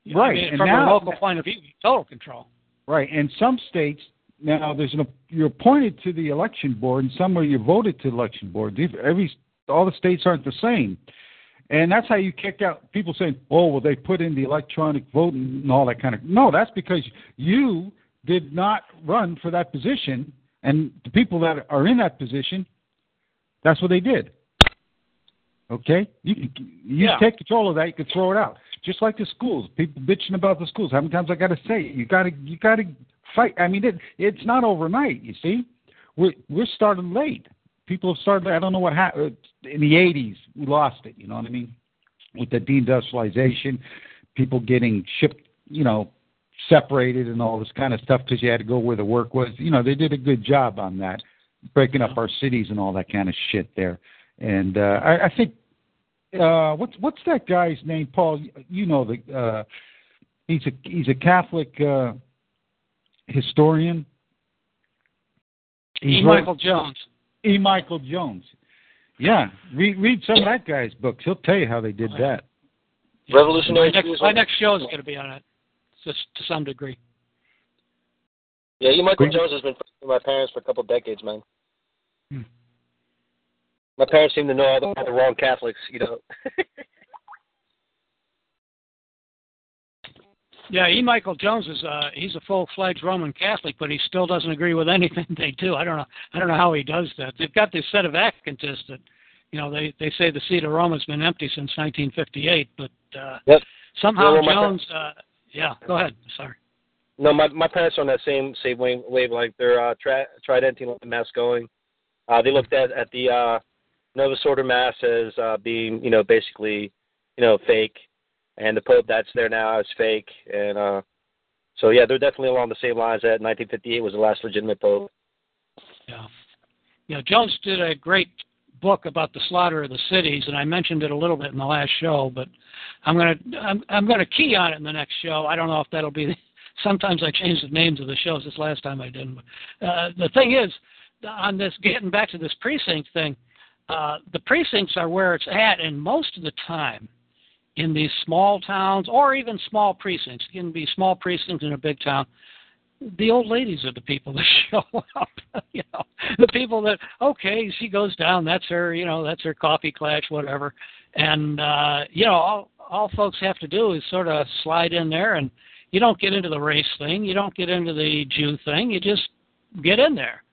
Know, I Right, mean, and from now- a local point of view, total control. Right, and some states now there's an you're appointed to the election board, and some are you're voted to the election board. Every all the states aren't the same, and that's how you kick out people saying, "Oh, well, they put in the electronic voting and all that kind of." No, that's because you did not run for that position, and the people that are in that position, that's what they did. Okay, you can you Yeah. take control of that. You can throw it out. Just like the schools, people bitching about the schools. How many times I got to say it? You got to you got to fight. I mean, it, it's not overnight. You see, we're we're starting late. People have started. I don't know what happened in the '80s. We lost it. You know what I mean? With the deindustrialization, people getting shipped. You know, separated and all this kind of stuff because you had to go where the work was. You know, they did a good job on that, breaking up our cities and all that kind of shit there. And uh, I, I think uh, what's what's that guy's name, Paul? You- know the uh, he's a he's a Catholic uh, historian. He's Michael Jones. E. Michael Jones. Yeah, read read some of that guy's books. He'll tell you how they did that. Revolutionary My next, my next show is going to be on it, just to some degree. Yeah, you Michael Jones has been friends with my parents for a couple of decades, man. Hmm. My parents seem to know all the, the wrong Catholics, you know. Yeah, E. Michael Jones is uh he's a full fledged Roman Catholic, but he still doesn't agree with anything they do. I don't know I don't know how he does that. They've got this sedevacantists that you know, they they say the seat of Rome has been empty since nineteen fifty eight, but uh Yep. somehow Yeah, well, my Jones uh yeah, go ahead. Sorry. No, my my parents are on that same same wave. wave like they're uh, tri- Tridentine mass going. Uh, they looked at at the uh, Novus Ordo mass as uh, being you know basically you know fake, and the Pope that's there now is fake, and uh, so yeah, they're definitely along the same lines that 1958 was the last legitimate Pope. Yeah. Yeah, Jones did a great book about the slaughter of the cities, and I mentioned it a little bit in the last show, but I'm gonna I'm, I'm gonna key on it in the next show. I don't know if that'll be. Sometimes I change the names of the shows. This last time I didn't. Uh, the thing is, on this getting back to this precinct thing, uh, the precincts are where it's at, and most of the time, in these small towns or even small precincts, it can be small precincts in a big town the old ladies are the people that show up. you know, the people that okay, she goes down. That's her. You know, that's her coffee clash, whatever. And uh, you know, all all folks have to do is sort of slide in there, and you don't get into the race thing. You don't get into the Jew thing. You just get in there.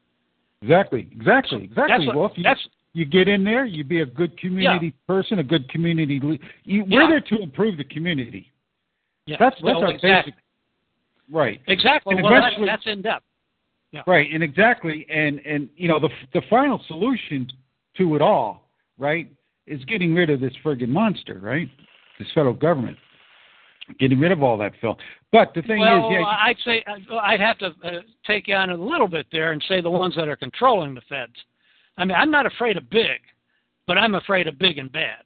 Exactly. Exactly. Exactly. That's Wolf. You, that's you get in there. You be a good community person, a good community. Le- you, Yeah. We're there to improve the community. yeah. That's that's well, our exactly. basic. Right. Exactly. Well, eventually- that's in depth. Yeah. Right, and exactly, and and you know the the final solution to it all, right, is getting rid of this friggin' monster, right? This federal government, getting rid of all that filth. But the thing well, is, yeah, I'd say I'd have to uh, take you on a little bit there and say the ones that are controlling the feds. I mean, I'm not afraid of big, but I'm afraid of big and bad.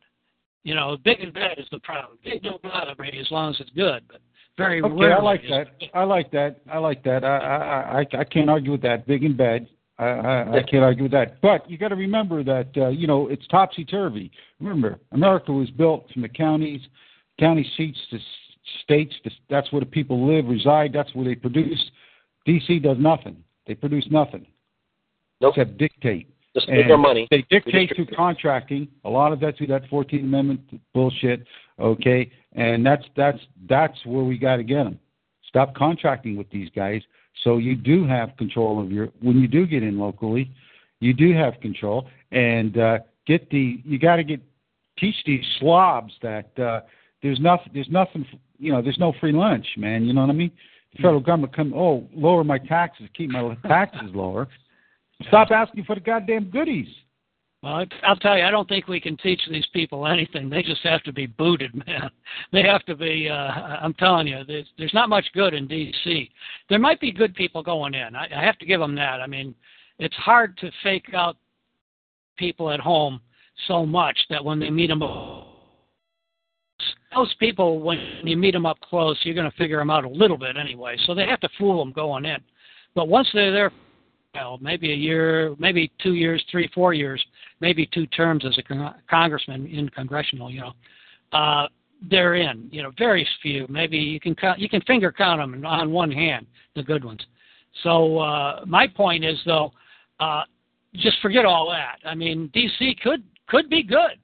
You know, big and bad is the problem. Big don't bother me as long as it's good, but very okay, rarely. I like that. I like that. I like that. I I I, I can't argue with that. Big and bad. I, I, I can't argue with that. But you got to remember that uh, you know it's topsy turvy. Remember, America was built from the counties, county seats to states. To, that's where the people live, reside. That's where they produce. D.C. does nothing. They produce nothing Nope. except dictate. Just make And more money. They dictate through contracting. A lot of that through that Fourteenth Amendment bullshit. Okay, and that's that's that's where we got to get them. Stop contracting with these guys, so you do have control of your. When you do get in locally, you do have control, and uh, get the. You got to get teach these slobs that uh, there's nothing. There's nothing. You know, there's no free lunch, man. You know what I mean? The federal government come. Oh, lower my taxes. Keep my taxes lower. Stop asking for the goddamn goodies. Well, I'll tell you, I don't think we can teach these people anything. They just have to be booted, man. They have to be. Uh, I'm telling you, there's, there's not much good in D.C. There might be good people going in. I, I have to give them that. I mean, it's hard to fake out people at home so much that when they meet them, those people, when you meet them up close, you're going to figure them out a little bit anyway. So they have to fool them going in. But once they're there well, maybe a year, maybe two years, three, four years, maybe two terms as a con- congressman in congressional, you know, uh, they're in. You know, very few. Maybe you can count, you can finger count them on one hand, the good ones. So uh, my point is though, uh, just forget all that. I mean, D.C. could could be good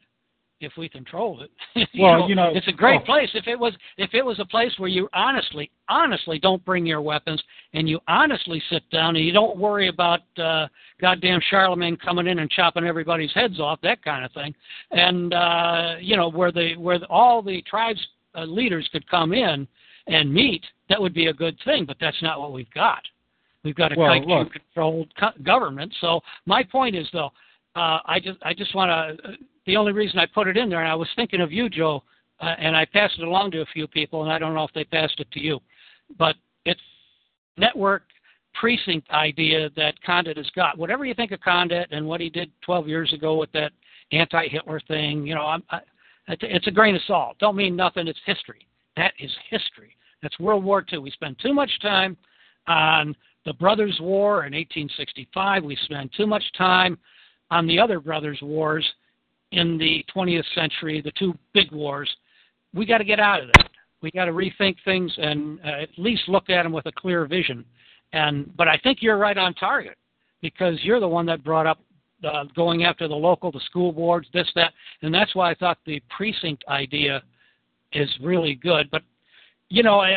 if we controlled it. You Well, you know- it's a great oh. place. If it was if it was a place where you honestly, honestly don't bring your weapons and you honestly sit down and you don't worry about uh, goddamn Charlemagne coming in and chopping everybody's heads off, that kind of thing, and uh, you know where the where the, all the tribes uh, leaders could come in and meet, that would be a good thing. But that's not what we've got. We've got a Well, controlled co- government. So my point is though, uh, I just I just want to. The only reason I put it in there, and I was thinking of you, Joe, uh, and I passed it along to a few people, and I don't know if they passed it to you, but it's network precinct idea that Condit has got. Whatever you think of Condit and what he did 12 years ago with that anti-Hitler thing, you know, I'm, I, it's a grain of salt. Don't mean nothing. It's history. That is history. That's World War II. We spend too much time on the Brothers' War in 1865. We spend too much time on the other Brothers' Wars in the 20th century, the two big wars. We got to get out of that. We got to rethink things and uh, at least look at them with a clear vision. And but I think you're right on target because you're the one that brought up uh, going after the local, the school boards, this, that, and that's why I thought the precinct idea is really good. But you know, uh,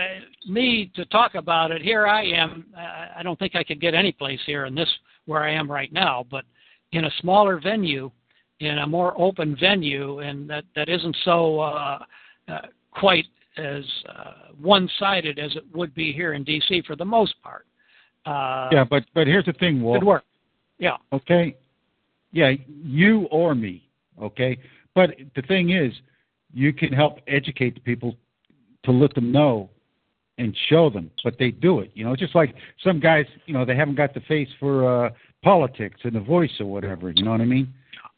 me to talk about it here, I am. I don't think I could get any place here in this where I am right now, but in a smaller venue, in a more open venue, and that that isn't so uh, uh, quite as uh, one-sided as it would be here in D.C. for the most part. Uh, Yeah, but but here's the thing, Wolf. good work. Yeah. Okay. Yeah, you or me. Okay. But the thing is, you can help educate the people to let them know and show them, but they do it. You know, just like some guys, you know, they haven't got the face for uh, politics and the voice or whatever. You know what I mean?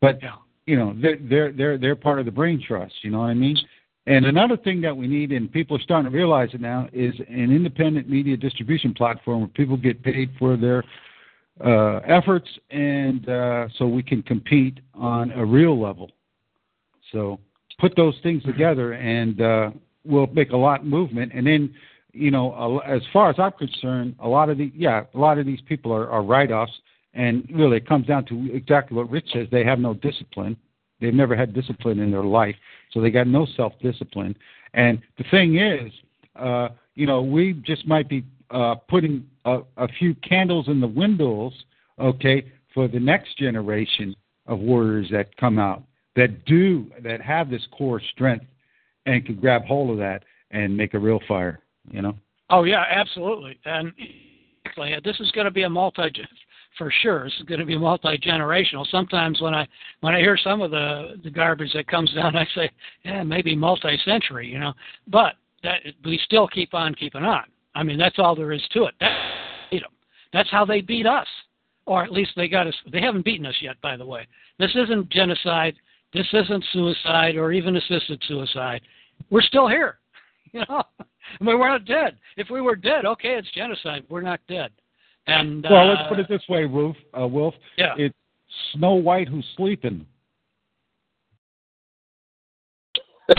But Yeah. you know, they're they're they're they're part of the brain trust. You know what I mean? And another thing that we need, and people are starting to realize it now, is an independent media distribution platform where people get paid for their uh, efforts, and uh, so we can compete on a real level. So put those things together, and uh, we'll make a lot of movement. And then, you know, as far as I'm concerned, a lot of the yeah, a lot of these people are, are write-offs, and really it comes down to exactly what Rich says. They have no discipline. They've never had discipline in their life, so they got no self-discipline. And the thing is, uh, you know, we just might be uh, putting a, a few candles in the windows, okay, for the next generation of warriors that come out that do that have this core strength and can grab hold of that and make a real fire. You know. Oh yeah, absolutely. And this is going to be a multi for sure. Is going to be multi generational. Sometimes when I when I hear some of the the garbage that comes down, I say, yeah, maybe multi century. You know, but that we still keep on keeping on. I mean, that's all there is to it. You know, that's how they beat us, or at least they got us. They haven't beaten us yet, by the way. This isn't genocide. This isn't suicide or even assisted suicide. We're still here. You know, I mean, we're not dead. If we were dead, okay, it's genocide. We're not dead. And Well, uh, let's put it this way, Wolf. Uh, Wolf. Yeah. It's Snow White who's sleeping.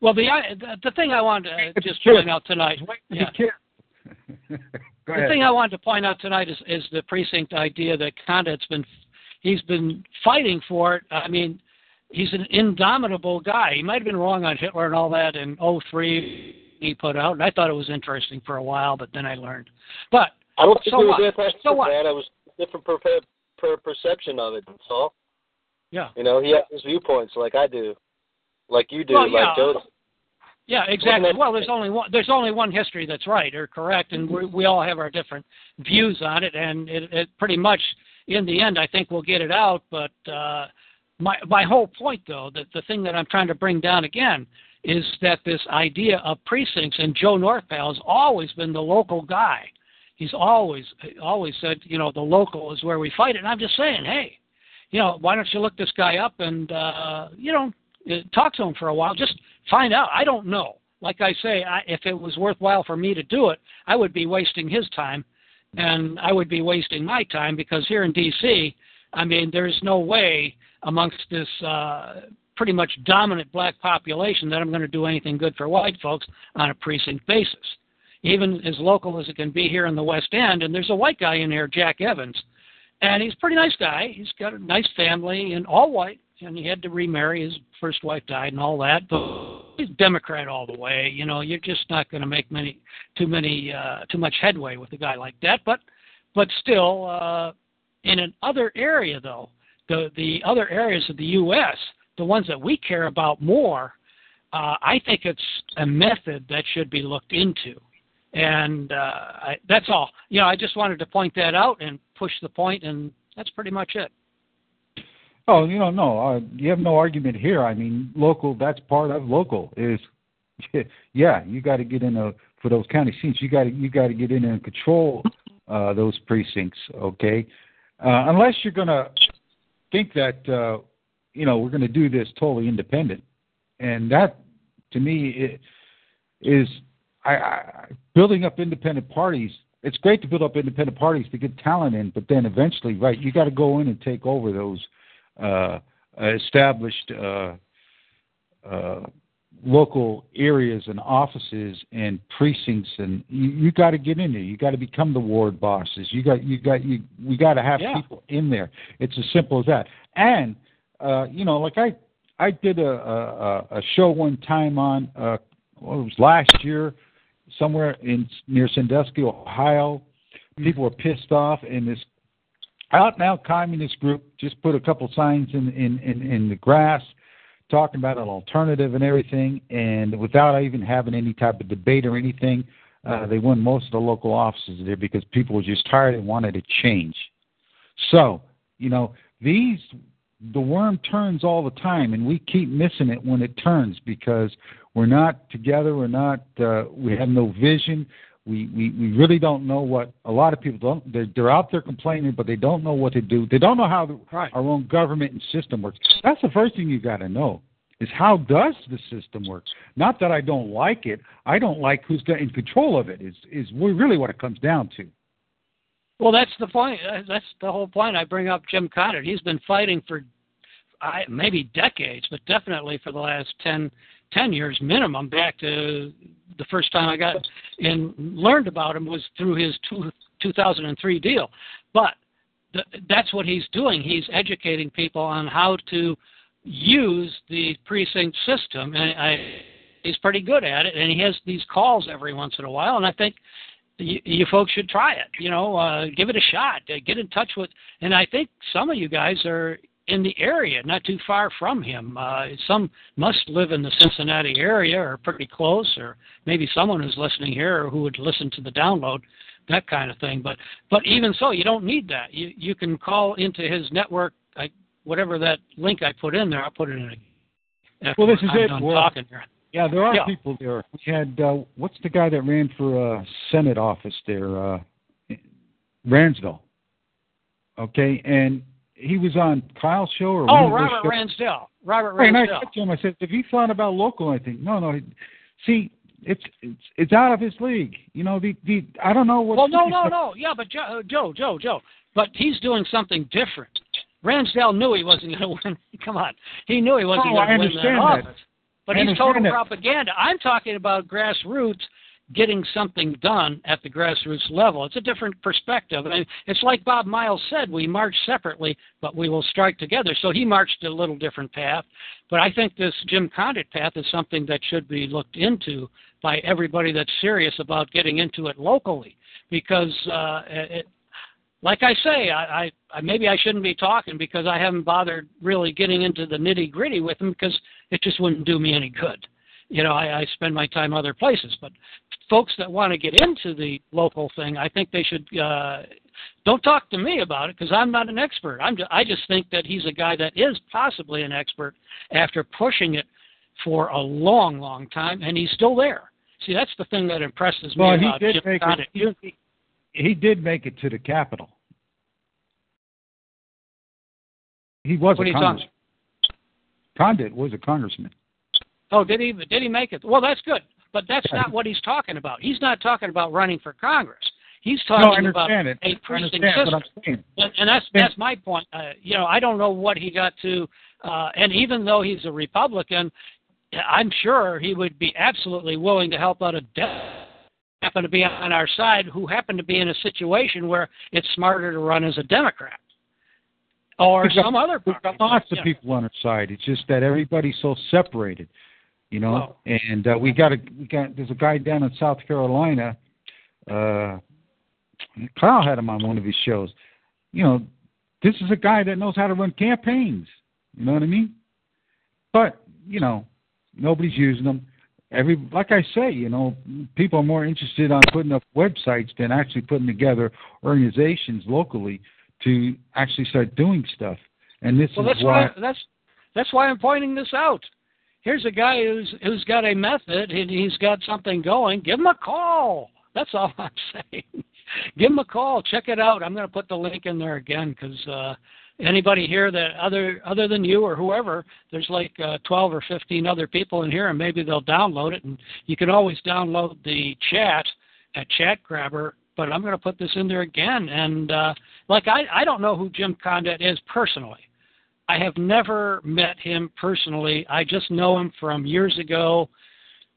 well, the, I- the the thing I wanted to uh, just point out tonight. Yeah. He can't. Go the thing I wanted to point out tonight is, is the precinct idea that Condit's been he's been fighting for it. I mean, he's an indomitable guy. He might have been wrong on Hitler and all that in '03 he put out, and I thought it was interesting for a while, but then I learned. But I don't think So it was anti So what? bad. I was different per, per perception of it. That's all. yeah, You know, he has his viewpoints like I do, like you do, Well, yeah. like Joe. does. yeah, exactly. Well, there's only one there's only one history that's right or correct, and we we all have our different views on it, and it, it pretty much in the end, I think we'll get it out. But uh, my my whole point, though, that the thing that I'm trying to bring down again is that this idea of precincts and Joe Northpal has always been the local guy. He's always always said, you know, the local is where we fight. And I'm just saying, hey, you know, why don't you look this guy up and uh, you know uh, talk to him for a while? Just find out. I don't know. Like I say, I, if it was worthwhile for me to do it, I would be wasting his time, and I would be wasting my time because here in D.C., I mean, there's no way amongst this uh, pretty much dominant black population that I'm going to do anything good for white folks on a precinct basis. Even as local as it can be here in the West End, and there's a white guy in here, Jack Evans, and he's a pretty nice guy. He's got a nice family and all white, and he had to remarry. His first wife died and all that. But he's Democrat all the way. You know, you're just not going to make many, too many, uh, too much headway with a guy like that. But, but still, uh, in an other area though, the the other areas of the U.S., the ones that we care about more, uh, I think it's a method that should be looked into. And uh, I, that's all. You know, I just wanted to point that out and push the point, and that's pretty much it. Oh, you know, no, uh, you have no argument here. I mean, local. That's part of local. Is yeah, you got to get in a for those county seats. You got to you got to get in and control uh, those precincts. Okay, uh, unless you're going to think that uh, you know we're going to do this totally independent, and that to me it, is I, I building up independent parties. It's great to build up independent parties to get talent in, but then eventually, right, you got to go in and take over those uh, established uh, uh, local areas and offices and precincts, and you, you got to get in there. You got to become the ward bosses. You got you got you. We got to have Yeah. people in there. It's as simple as that. And uh, you know, like I I did a a, a show one time on uh, well, it was last year somewhere in near Sandusky, Ohio. People were pissed off, and this out now communist group just put a couple signs in in in, in the grass talking about an alternative and everything and without even having any type of debate or anything uh, they won most of the local offices there because people were just tired and wanted to change so you know these the worm turns all the time and we keep missing it when it turns because we're not together we're not uh, we have no vision We, we we really don't know what a lot of people don't. They're, they're out there complaining, but they don't know what to do. They don't know how the, Right. our own government and system works. That's the first thing you got to know is how does the system work? Not that I don't like it. I don't like who's in control of it. Is is really what it comes down to. Well, that's the point. That's the whole point. I bring up Jim Condit. He's been fighting for I, maybe decades, but definitely for the last 10, 10 years minimum. Back to the first time I got and learned about him was through his two, 2003 deal. But th- that's what he's doing. He's educating people on how to use the precinct system, and I, he's pretty good at it. And he has these calls every once in a while, and I think you, you folks should try it. You know, uh, give it a shot. Uh, get in touch with, and I think some of you guys are in the area, not too far from him. Uh, some must live in the Cincinnati area or pretty close, or maybe someone who's listening here or who would listen to the download, that kind of thing. But but even so, you don't need that. You you can call into his network. I, whatever that link I put in there, I'll put it in. A, Well, this is I'm it. Done Well, talking here. Yeah, there are Yeah. people there. We had uh, what's the guy that ran for uh, Senate office there, uh, Ransdell. Okay, and he was on Kyle's show or Oh, Robert. Ransdell. Robert Right, and I Ransdell. said to him, I said, "Have you thought about local?" I think no, no. he- See, it's it's it's out of his league. You know, the the I don't know what. Well, no, no, no. Yeah, but Joe, uh, Joe, Joe, Joe. But he's doing something different. Ransdell knew he wasn't going to win. Come on, he knew he wasn't Oh, going to win that that. office. But he's total propaganda. I'm talking about grassroots getting something done at the grassroots level. It's a different perspective. I mean, it's like Bob Miles said, we march separately, but we will strike together. So he marched a little different path. But I think this Jim Condit path is something that should be looked into by everybody that's serious about getting into it locally. Because, uh, it, like I say, I, I, maybe I shouldn't be talking because I haven't bothered really getting into the nitty gritty with them because it just wouldn't do me any good. You know, I, I spend my time other places. But folks that want to get into the local thing, I think they should. Uh, don't talk to me about it because I'm not an expert. I'm. Just, I just think that he's a guy that is possibly an expert after pushing it for a long, long time, and he's still there. See, that's the thing that impresses me Well, he about Jim it. He, did make it to the Capitol. He was What a congressman. Condit was a congressman. Oh, did he? Did he make it? Well, that's good. But that's not what he's talking about. He's not talking about running for Congress. He's No, talking about understand it. a precinct system. what I'm saying. And, and that's that's my point. Uh, you know, I don't know what he got to, uh, and even though he's a Republican, I'm sure he would be absolutely willing to help out a Democrat happen to be on our side who happen to be in a situation where it's smarter to run as a Democrat or We've got- some other We've got lots of people on our side. It's just that everybody's so separated, you know. Well- and uh, we got a we got there's a guy down in South Carolina. Uh, Kyle had him on one of his shows. You know, this is a guy that knows how to run campaigns. You know what I mean? But you know, nobody's using them. Every like I say, you know, people are more interested on putting up websites than actually putting together organizations locally to actually start doing stuff. And this Well, is that's why why that's that's why I'm pointing this out. Here's a guy who's who's got a method and he's got something going. Give him a call. That's all I'm saying. Give him a call. Check it out. I'm going to put the link in there again because uh, anybody here that other other than you or whoever, there's like uh, 12 or 15 other people in here, and maybe they'll download it. And you can always download the chat at Chat Grabber. But I'm going to put this in there again. And uh, like I, I don't know who Jim Condit is personally. I have never met him personally. I just know him from years ago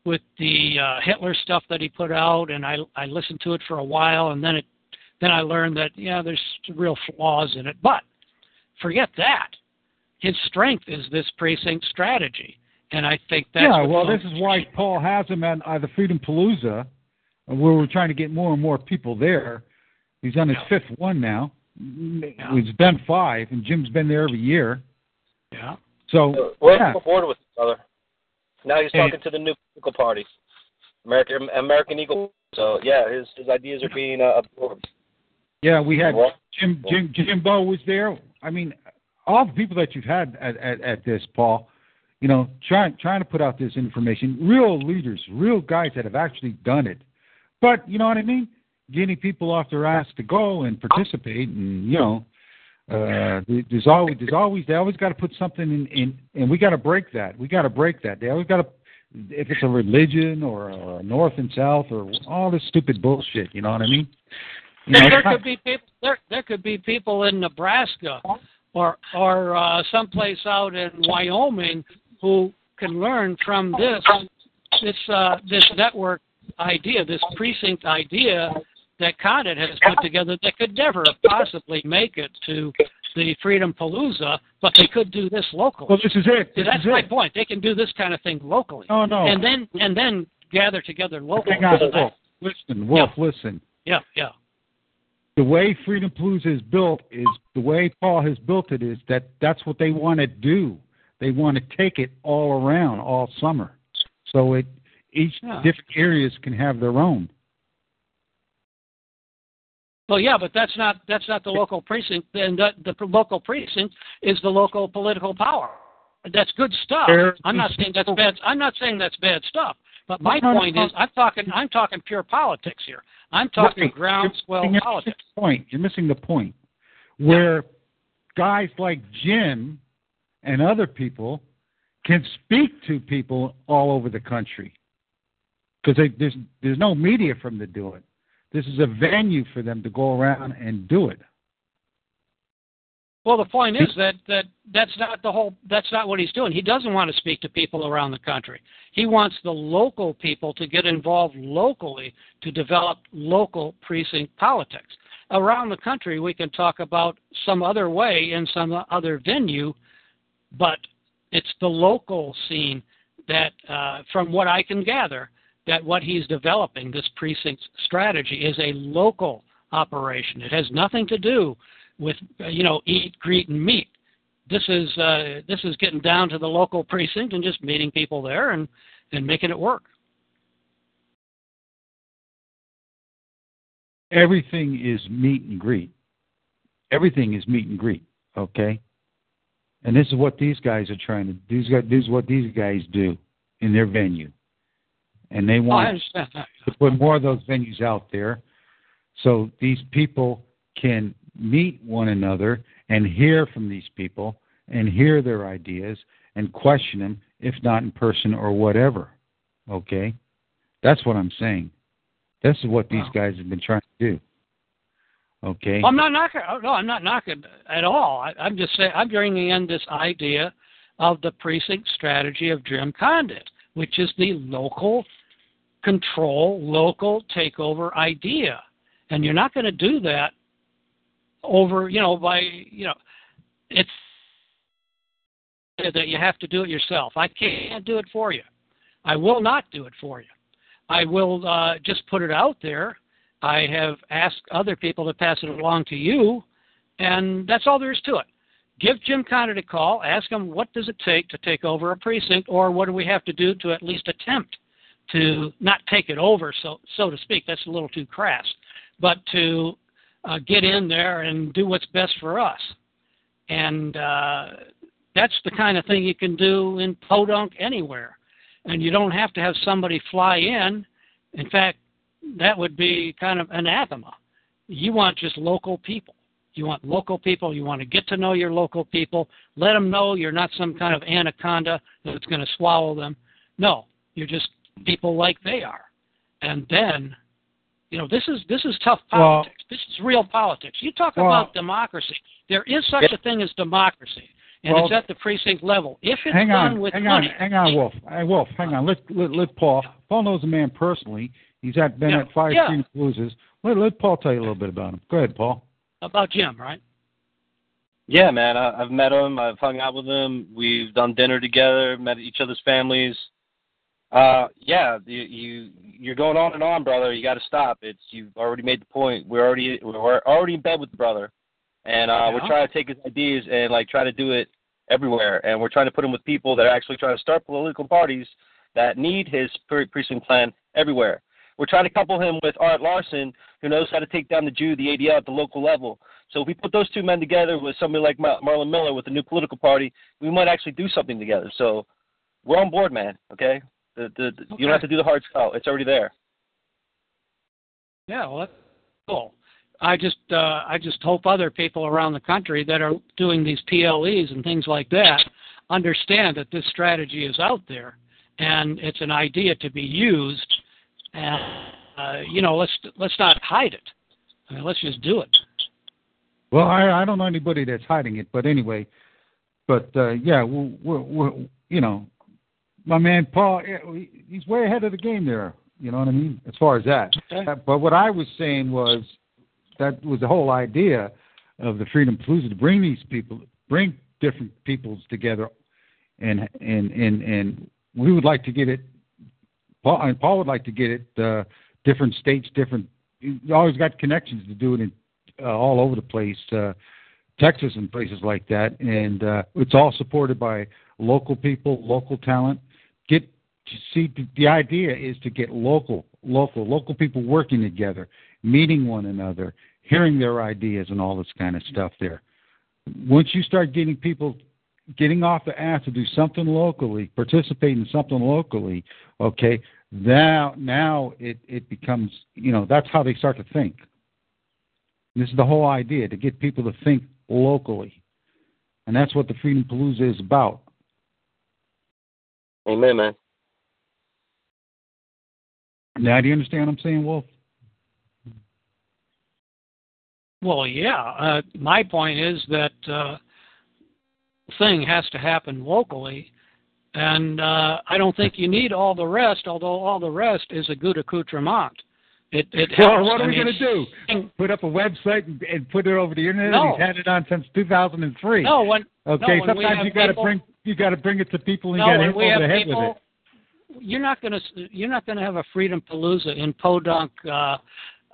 with the uh, Hitler stuff that he put out, and I I listened to it for a while, and then it then I learned that yeah, there's real flaws in it. But forget that. His strength is this precinct strategy, and I think that's yeah, well, this is why Paul has him at uh, the Freedom Palooza, where we're trying to get more and more people there. He's on his Yeah. fifth one now. It's been five, and Jim's been there every year. yeah. So We're yeah, on board with each other. Now he's Hey. talking to the new political party, American American Eagle. So yeah, his his ideas are being uh, absorbed. yeah, we had Jim Jim Jimbo was there. I mean, all the people that you've had at, at, at this, Paul. You know, trying trying to put out this information. Real leaders, real guys that have actually done it. But you know what I mean? Getting people off their ass to go and participate, and you know, uh, there's always there's always they always got to put something in, in and we got to break that. We got to break that. They always got to if it's a religion or a north and south or all this stupid bullshit. You know what I mean? There could be people there. There could be people in Nebraska or or uh, someplace out in Wyoming who can learn from this this uh, this network idea, this precinct idea that Condit has put together that could never possibly make it to the Freedom Palooza, but they could do this locally. Well, this is it. This That's is my it. point. They can do this kind of thing locally, No, no. and then and then gather together locally. Hang on, Wolf. Listen, Wolf. Listen. Yeah, yeah. The way Freedom Palooza is built is the way Paul has built it is that that's what they want to do. They want to take it all around all summer, so it each Yeah. different areas can have their own. Well, yeah, but that's not that's not the local precinct. And the, the local precinct is the local political power. That's good stuff. I'm not saying that's bad. I'm not saying that's bad stuff. But my point is, I'm talking I'm talking pure politics here. I'm talking Right. groundswell You're politics. the point. You're missing the point. Where guys like Jim and other people can speak to people all over the country because there's there's no media for them to do it. This is a venue for them to go around and do it. Well, the point is that that that's not the whole. That's not what he's doing. He doesn't want to speak to people around the country. He wants the local people to get involved locally to develop local precinct politics. Around the country, we can talk about some other way in some other venue, but it's the local scene that, uh, from what I can gather, that what he's developing, this precinct strategy, is a local operation. It has nothing to do with uh, you know eat, greet, and meet. This is uh, this is getting down to the local precinct and just meeting people there and and making it work. Everything is meet and greet. Everything is meet and greet. Okay. And this is what these guys are trying to. These guys. This is what these guys do in their venue, and they want to put more of those venues out there so these people can meet one another and hear from these people and hear their ideas and question them, if not in person or whatever. Okay? That's what I'm saying. This is what these Wow. guys have been trying to do. Okay? I'm not knocking. oh, No, I'm not knocking at all. I, I'm just saying I'm bringing in this idea of the precinct strategy of Jim Condit, which is the local control, local takeover idea, and you're not going to do that over, you know, by you know, it's that you have to do it yourself. I can't do it for you. I will not do it for you. I will uh, just put it out there. I have asked other people to pass it along to you, and that's all there is to it. Give Jim Condit a call. Ask him what does it take to take over a precinct, or what do we have to do to at least attempt to not take it over, so so to speak. That's a little too crass, but to uh, get in there and do what's best for us. And uh, that's the kind of thing you can do in Podunk anywhere. And you don't have to have somebody fly in. In fact, that would be kind of anathema. You want just local people. You want local people. You want to get to know your local people. Let them know you're not some kind of anaconda that's going to swallow them. No, you're just people like they are. And then, you know, this is this is tough politics. This is real politics. You talk Well- about democracy. There is such a thing as democracy, and Well- it's at the precinct level. If it's hang done on, with hang money, on, hang on, Wolf. Hey, Wolf, hang on. Let, let let Paul. Paul knows the man personally. He's at been Yeah, at five yeah. Freedom Blues. Let let Paul tell you a little bit about him. Go ahead, Paul. about Jim, right? Yeah, man. I, I've met him. I've hung out with him. We've done dinner together. Met each other's families. Uh, yeah, you, you you're going on and on, brother. You got to stop. It's you've already made the point. We're already we're already in bed with the brother, and uh, Yeah. we're trying to take his ideas and like try to do it everywhere. And we're trying to put him with people that are actually trying to start political parties that need his pre- precinct plan everywhere. We're trying to couple him with Art Larson, who knows how to take down the Jew, the ADL at the local level. So if we put those two men together with somebody like Mar- Marlon Miller with a new political party, we might actually do something together. So we're on board, man. Okay, the, the, the, you don't have to do the hard sell; it's already there. Yeah, well, that's cool. I just uh, I just hope other people around the country that are doing these PLEs and things like that understand that this strategy is out there and it's an idea to be used. And uh, you know, let's let's not hide it. I mean, let's just do it. Well, I I don't know anybody that's hiding it, but anyway, but uh, yeah, we're, we're, we're you know, my man Paul, he's way ahead of the game there. You know what I mean? As far as that. Okay. Uh, But what I was saying was that was the whole idea of the Freedom Palooza to bring these people, bring different peoples together, and and and and we would like to get it. Paul, and Paul would like to get it. Uh, different states, different. You always got connections to do it in uh, all over the place, uh, Texas and places like that, and uh, it's all supported by local people, local talent. Get to see the, idea is to get local, local, local people working together, meeting one another, hearing their ideas, and all this kind of stuff. There, once you start getting people getting off the ass to do something locally, participate in something locally, okay, now now it it becomes you know that's how they start to think. This is the whole idea to get people to think locally, and that's what the Freedom Palooza is about. Amen, man. Now, do you understand what I'm saying, Wolf? Well, yeah. Uh, my point is that uh, thing has to happen locally, and uh, I don't think you need all the rest. Although all the rest is a good accoutrement. It it helps. Well, what I are we going to do? Put up a website and, and put it over the internet? No. He's had it on since 2003. No, when okay, no, when sometimes you got to bring you got to bring it to people and no, got hit we over have the head people, with it. you're not going to you're not going to have a Freedom Palooza in Podunk, uh,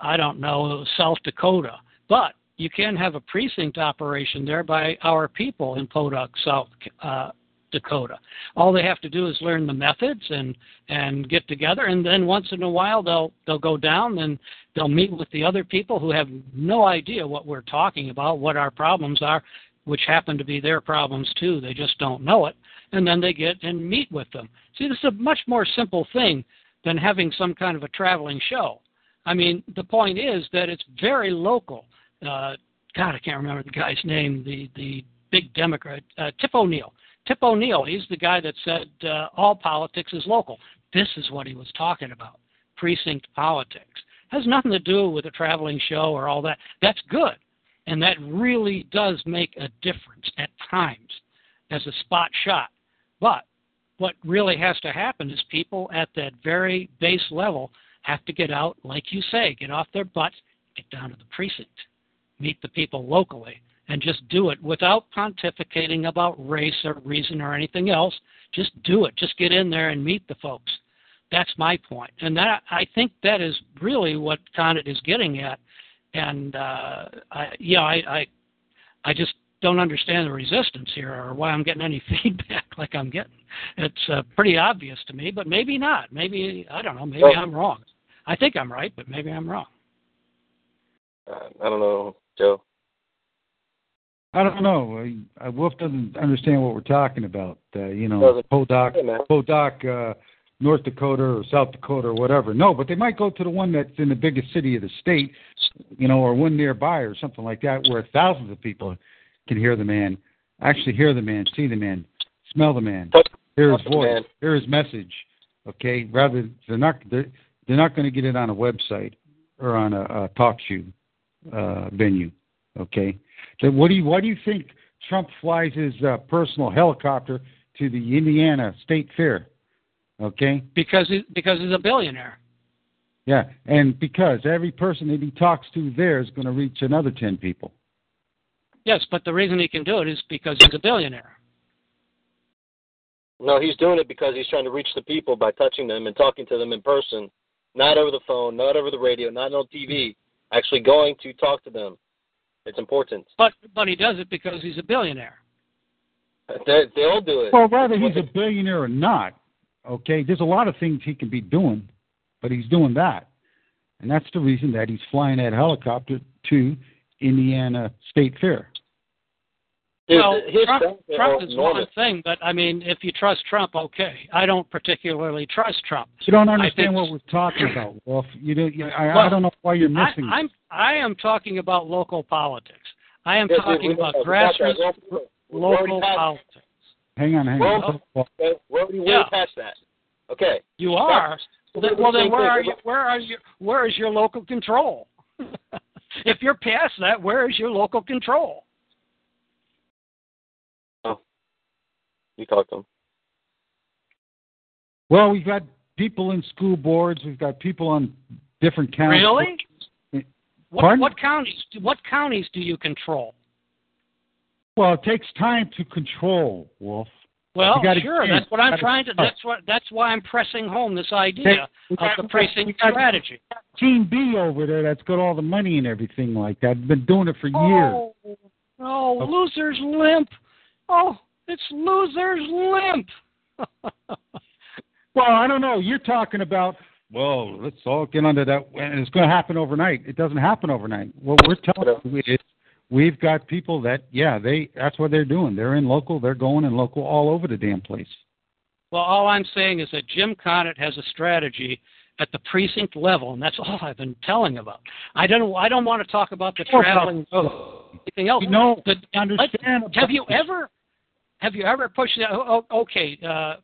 I don't know, South Dakota, but you can have a precinct operation there by our people in Podunk, South uh, Dakota. All they have to do is learn the methods and and get together, and then once in a while they'll they'll go down and they'll meet with the other people who have no idea what we're talking about, what our problems are, which happen to be their problems too. They just don't know it, and then they get and meet with them. See, this is a much more simple thing than having some kind of a traveling show. I mean, the point is that it's very local. Uh, God, I can't remember the guy's name. The the big Democrat, uh, Tip O'Neill. Tip O'Neill. He's the guy that said uh, all politics is local. This is what he was talking about. Precinct politics has nothing to do with a traveling show or all that. That's good, and that really does make a difference at times as a spot shot. But what really has to happen is people at that very base level have to get out, like you say, get off their butts, get down to the precinct, meet the people locally, and just do it without pontificating about race or reason or anything else. Just do it. Just get in there and meet the folks. That's my point, and that I think that is really what Condit is getting at. And uh, I, yeah, I, I, I just don't understand the resistance here or why I'm getting any feedback like I'm getting. It's uh, pretty obvious to me, but maybe not. Maybe I don't know. Maybe Well- I'm wrong. I think I'm right, but maybe I'm wrong. Uh, I don't know, Joe. I don't know. I, I Wolf doesn't understand what we're talking about. Uh, you know, Doesn't. Podunk, Hey. Podunk, uh, North Dakota or South Dakota or whatever. No, but they might go to the one that's in the biggest city of the state, you know, or one nearby or something like that, where thousands of people can hear the man, actually hear the man, see the man, smell the man, hear his voice, hear his message. Okay, rather they're not they're, they're not going to get it on a website or on a, a talk show uh, venue. Okay, so what do you why do you think Trump flies his uh, personal helicopter to the Indiana State Fair? Okay, Because he, because he's a billionaire. yeah, and because every person that he talks to there is going to reach another ten people. Yes, but the reason he can do it is because he's a billionaire. No, he's doing it because he's trying to reach the people by touching them and talking to them in person, not over the phone, not over the radio, not on TV. Actually going to talk to them. It's important. But but he does it because he's a billionaire. They, they all do it. Well, whether he's a billionaire or not, okay, there's a lot of things he can be doing, but he's doing that. And that's the reason that he's flying that helicopter to Indiana State Fair. His, well, his Trump, Trump is one thing, but I mean, if you trust Trump, okay. I don't particularly trust Trump. You don't understand think- what we're talking about, Wolf. You don't. You, I, I don't know why you're I, missing. I'm I am talking about local politics. I am Yeah, we- talking about that. We got that. grassroots We're- we're already local politics. Hang on, hang Well, on. Wolf, okay, We're already way Yeah. past that. Okay. You are. So Then, well, then where thing. are you? Where are you? Where is your local control? if you're past that, where is your local control? Oh, You talk to him. Well, we've got people in school boards. We've got people on different counties. Really? Eh, what, what counties? What counties do you control? Well, it takes time to control, Wolf. Well, sure. get. That's what I'm trying to. That's what. That's why I'm pressing home this idea We of got- the we got- precinct we got strategy. Team B over there that's got all the money and everything like that. Been doing it for years. Oh, oh, loser's limp. Oh, it's loser's limp. Well, I don't know. You're talking about. Well, let's all get under that, and it's going to happen overnight. It doesn't happen overnight. What we're telling uh, you is, we've got people that, yeah, they that's what they're doing. They're in local. They're going in local all over the damn place. Well, all I'm saying is that Jim Condit has a strategy at the precinct level, and that's all I've been telling about. I don't. I don't want to talk about the traveling. anything else. The- understand. Have you ever, have you ever pushed that? Oh, oh, okay, uh,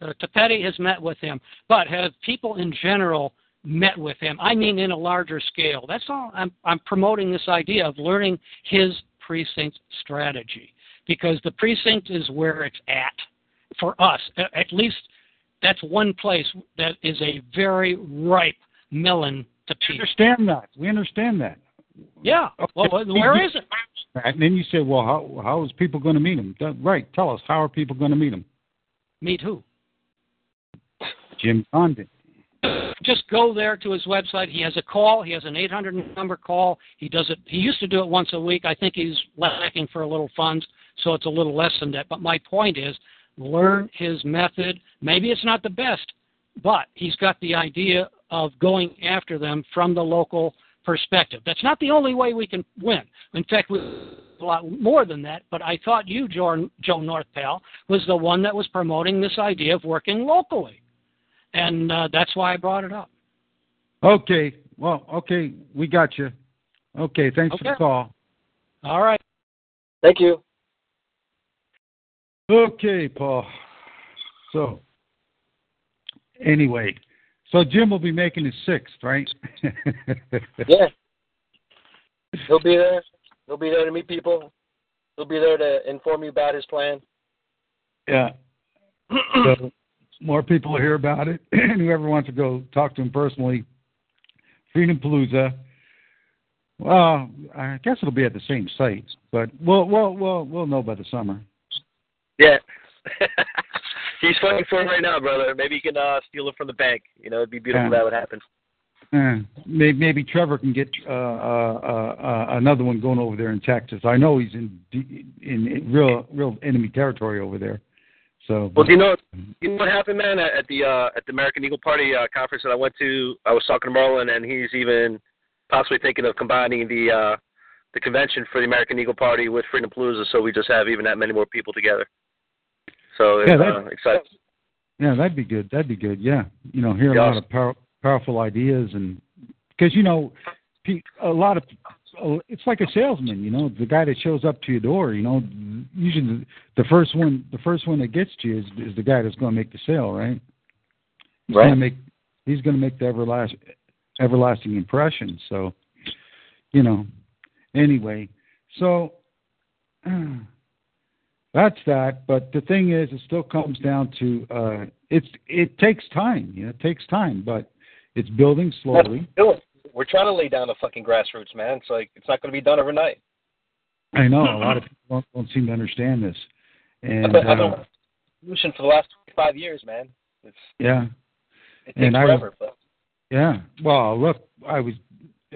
uh, Topete has met with him, but have people in general met with him? I mean, in a larger scale. That's all. I'm I'm promoting this idea of learning his precinct strategy because the precinct is where it's at for us. At least that's one place that is a very ripe melon to We pick. understand that. We understand that. Yeah. Well, where is it? And then you say, well, how how is people going to meet him? Right. Tell us how are people going to meet him? Meet who? Jim Condit. Just go there to his website. He has a call. He has an 800 number call. He does it. He used to do it once a week. I think he's lacking for a little funds, so it's a little less than that. But my point is, learn his method. Maybe it's not the best, but he's got the idea of going after them from the local perspective. That's not the only way we can win. In fact, we a lot more than that. But I thought you, Joe, Joe Northpal, was the one that was promoting this idea of working locally and uh, that's why I brought it up. Okay. Well, okay. We got you. Okay. Thanks for the call. All right. Thank you. Okay, Paul. So, anyway, so Jim will be making his sixth, right? Yeah. He'll be there. He'll be there to meet people. He'll be there to inform you about his plan. yeah. So more people will hear about it, and whoever wants to go talk to him personally, Freedom Palooza. Well, I guess it'll be at the same site, but we'll we'll we'll we'll know by the summer. Yeah. He's fighting for it right now, brother. Maybe you can uh, steal it from the bank. You know, it'd be beautiful Yeah. if that would happen. Eh, maybe, maybe Trevor can get uh, uh, uh, uh, another one going over there in Texas. I know he's in in, in real real enemy territory over there. So, Well, do you know, you know what happened, man? At at the uh, at the American Eagle Party uh, conference that I went to, I was talking to Merlin, and he's even possibly thinking of combining the uh, the convention for the American Eagle Party with Freedom Palooza, so we just have even that many more people together. So Yeah, that- uh, exciting. yeah, that'd be good. That'd be good. Yeah, you know, hear a Yeah. lot of power, powerful ideas, and because you know, a lot of it's like a salesman. You know, the guy that shows up to your door. You know, usually the, the first one, the first one that gets to you is, is the guy that's going to make the sale, right? He's Right. Gonna make, he's going to make the everlasting, everlasting impression. So, you know, anyway, so that's that. But the thing is, it still comes down to uh, it's it takes time. You know, it takes time, but it's building slowly. It. We're trying to lay down the fucking grassroots, man. It's like it's not going to be done overnight. I know a lot of people don't, don't seem to understand this, I've and been, I've been uh, working on the solution for the last five years, man. It's yeah, it takes And I- forever, but Yeah. Well, look, I was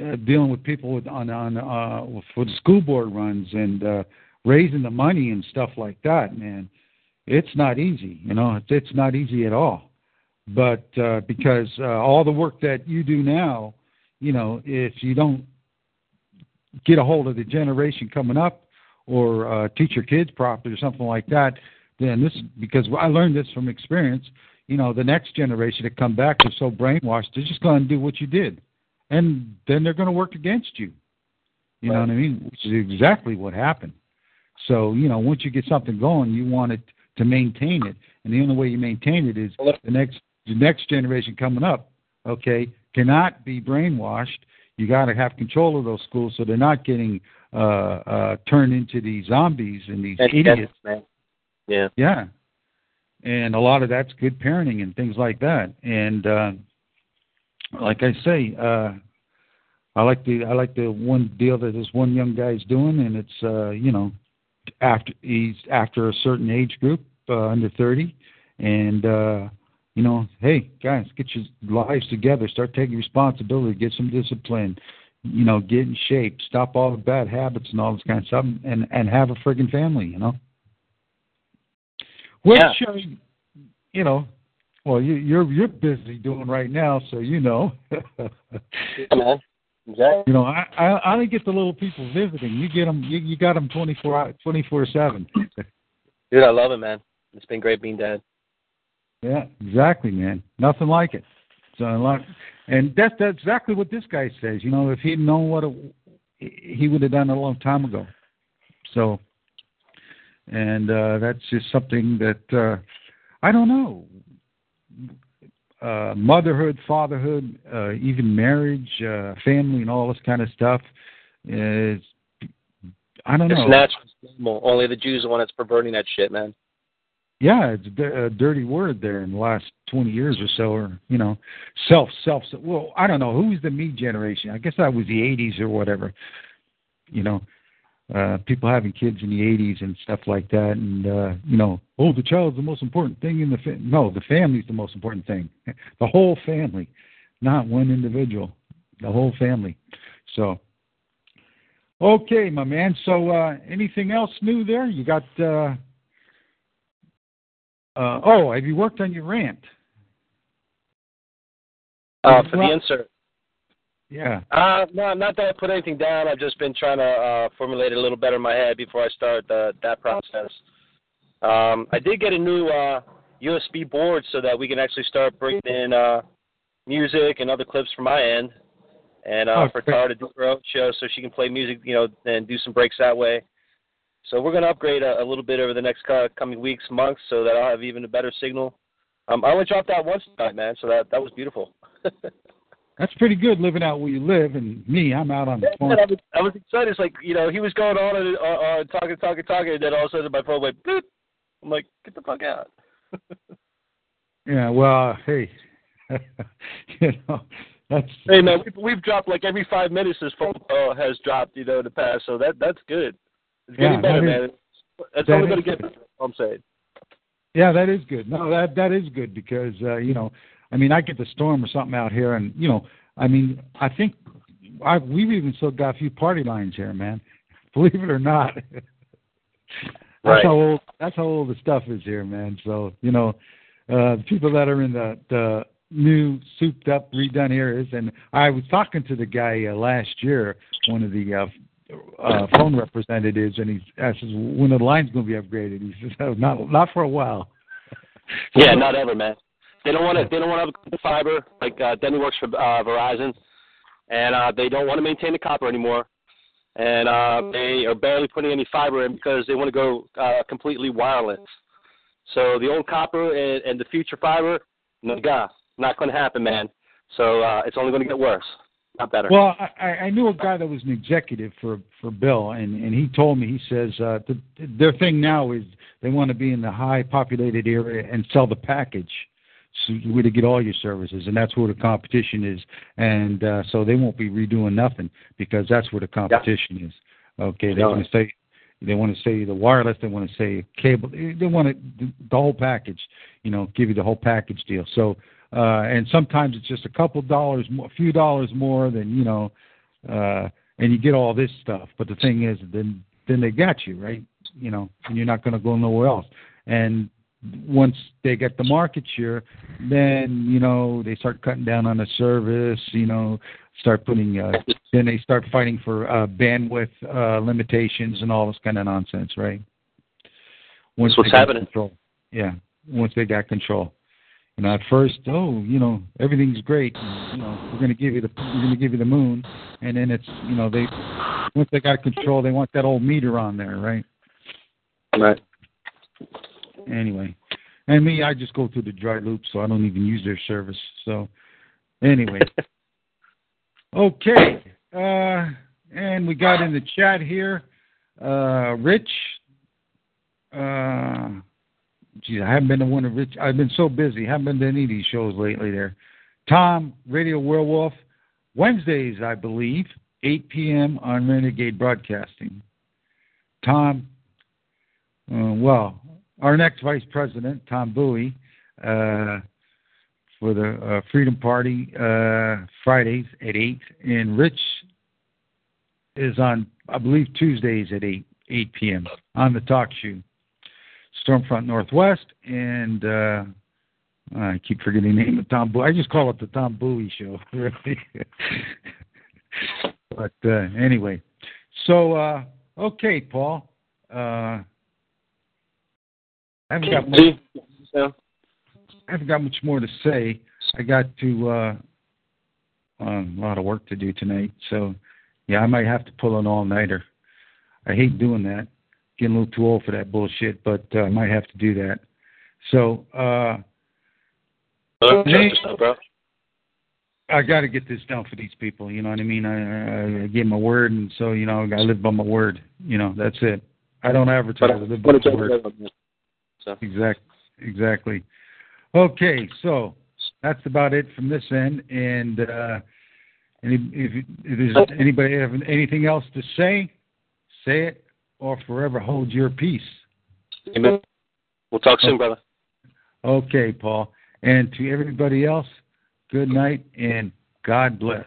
uh, dealing with people with, on on uh for the school board runs and uh raising the money and stuff like that, man. It's not easy, you know. It's it's not easy at all. But uh because uh, all the work that you do now, you know, if you don't get a hold of the generation coming up or uh, teach your kids properly or something like that, then this because I learned this from experience. You know, the next generation that come back are so brainwashed, they're just going to do what you did, and then they're going to work against you. You know what I mean? Which is exactly what happened. So you know, once you get something going, you want it to maintain it, and the only way you maintain it is the next the next generation coming up. Okay, cannot be brainwashed. You got to have control of those schools so they're not getting uh, uh, turned into these zombies and these And- idiots. man. Yeah. Yeah. And a lot of that's good parenting and things like that. And uh like I say, uh I like the I like the one deal that this one young guy's doing and it's uh, you know, after he's after a certain age group, uh, under thirty and uh you know, hey guys, get your lives together, start taking responsibility, get some discipline, you know, get in shape, stop all the bad habits and all this kind of stuff and and have a friggin' family, you know. Which Yeah. uh, you know, well, you, you're you're busy doing right now, so you know. Yeah, man. Exactly. you know, I, I I get the little people visiting. You get them, you, you got them twenty four twenty four seven. Dude, I love it, man. It's been great being dad. Yeah, exactly, man. Nothing like it. So a lot, and that's that's exactly what this guy says. You know, if he'd known what it, he would have done a long time ago. So, and uh, that's just something that uh, I don't know. Uh, motherhood, fatherhood, uh, even marriage, uh, family, and all this kind of stuff is. I don't It's know. It's natural. Only the Jews are the one that's perverting that shit, man. Yeah, it's a dirty word there in the last 20 years or so, or, you know, self, self, well, I don't know. Who's the me generation? I guess that was the 80s or whatever. You know, uh, people having kids in the 80s and stuff like that. And, uh, you know, oh, the child's the most important thing in the, fa-. no, the family's the most important thing. The whole family, not one individual, the whole family. So, okay, my man. So, uh, anything else new there? You got, uh, uh, oh, have you worked on your rant? Uh, for the insert. Yeah. Uh, no, not that I put anything down. I've just been trying to uh, formulate it a little better in my head before I start the, that process. Um, I did get a new uh, USB board so that we can actually start bringing in uh, music and other clips from my end, and uh, Oh, for. Tara to do her own show so she can play music, you know, and do some breaks that way. So we're going to upgrade a, a little bit over the next co- coming weeks, months, so that I'll have even a better signal. Um, I only dropped out once tonight, man, so that that was beautiful. That's pretty good living out where you live. And me, I'm out on the Yeah, farm. I was, I was excited. It's like you know he was going on and uh, uh, talking, talking, talking, and then all of a sudden my phone went boop. I'm like, get the fuck out. Yeah, well, hey, you know, that's Hey man, we've, we've dropped like every five minutes. This phone call has dropped, you know, in the past. So that that's good. It's getting Yeah, better, that man. is- It's that only going to get better. I'm saying. yeah, that is good. No, that that is good because uh, you know, I mean, I get the storm or something out here, and you know, I mean, I think I we've even still got a few party lines here, man. Believe it or not. That's Right. how old that's how old the stuff is here, man. So, you know, uh the people that are in the the new souped up redone areas and I was talking to the guy uh, last year, one of the uh uh phone representatives and he says when the line's gonna be upgraded. He says, oh, not not for a while. Yeah, not ever, man. They don't want to. They don't want to have fiber. Like uh, Denny works for uh, Verizon, and uh, they don't want to maintain the copper anymore. And uh, they are barely putting any fiber in because they want to go uh, completely wireless. So the old copper and, and the future fiber, no, God, not going to happen, man. So uh, it's only going to get worse, not better. Well, I, I knew a guy that was an executive for for Bill, and and he told me he says uh, the, their thing now is they want to be in the high populated area and sell the package, so where to get all your services, and that's where the competition is, and uh, so they won't be redoing nothing because that's where the competition is. Okay, they want to say they want to say the wireless, they want to say cable, they want to, the whole package, you know, give you the whole package deal. So and sometimes it's just a couple dollars, more, a few dollars more than you know, uh, and you get all this stuff. But the thing is, then then they got you right, you know, and you're not going to go nowhere else. And once they get the market share, then you know they start cutting down on the service. You know, start putting. Uh, then they start fighting for uh, bandwidth uh, limitations and all this kind of nonsense, right? Once That's what's happening. Control. Yeah, once they got control. You know, at first, oh, you know, everything's great. You know, we're going to give you the we're going to give you the moon, and then it's you know they once they got control, they want that old meter on there, right? Right. Anyway, and me, I just go through the dry loop, so I don't even use their service. So, anyway, okay, uh, and we got in the chat here, uh, Rich. Uh, geez, I haven't been to one of Rich. I've been so busy. Haven't been to any of these shows lately. There, Tom, Radio Werewolf, Wednesdays, I believe, 8 p.m. on Renegade Broadcasting. Tom, uh, well, our next vice president, Tom Bowie, uh, for the uh, Freedom Party uh, Fridays at eight, and Rich is on, I believe, Tuesdays at eight eight p.m. on the talk show, Stormfront Northwest, and uh, I keep forgetting the name of Tom Bowie. I just call it the Tom Bowie Show, really. but uh, anyway, so uh, okay, Paul. Uh, I haven't got much. I haven't got much more to say. I got to uh, um, a lot of work to do tonight, so yeah, I might have to pull an all nighter. I hate doing that. Getting a little too old for that bullshit, but uh, I might have to do that. So uh, Hello, Hey. Bro. I got to get this done for these people. You know what I mean? I, I, I gave my word, and so you know I live by my word. You know that's it. I don't advertise. I live by my word. So, Exact, exactly. Okay, so that's about it from this end. And uh, any, if, if there's anybody have anything else to say, say it, or forever hold your peace. amen. We'll talk soon, brother. Okay, Paul. And to everybody else, good night and God bless.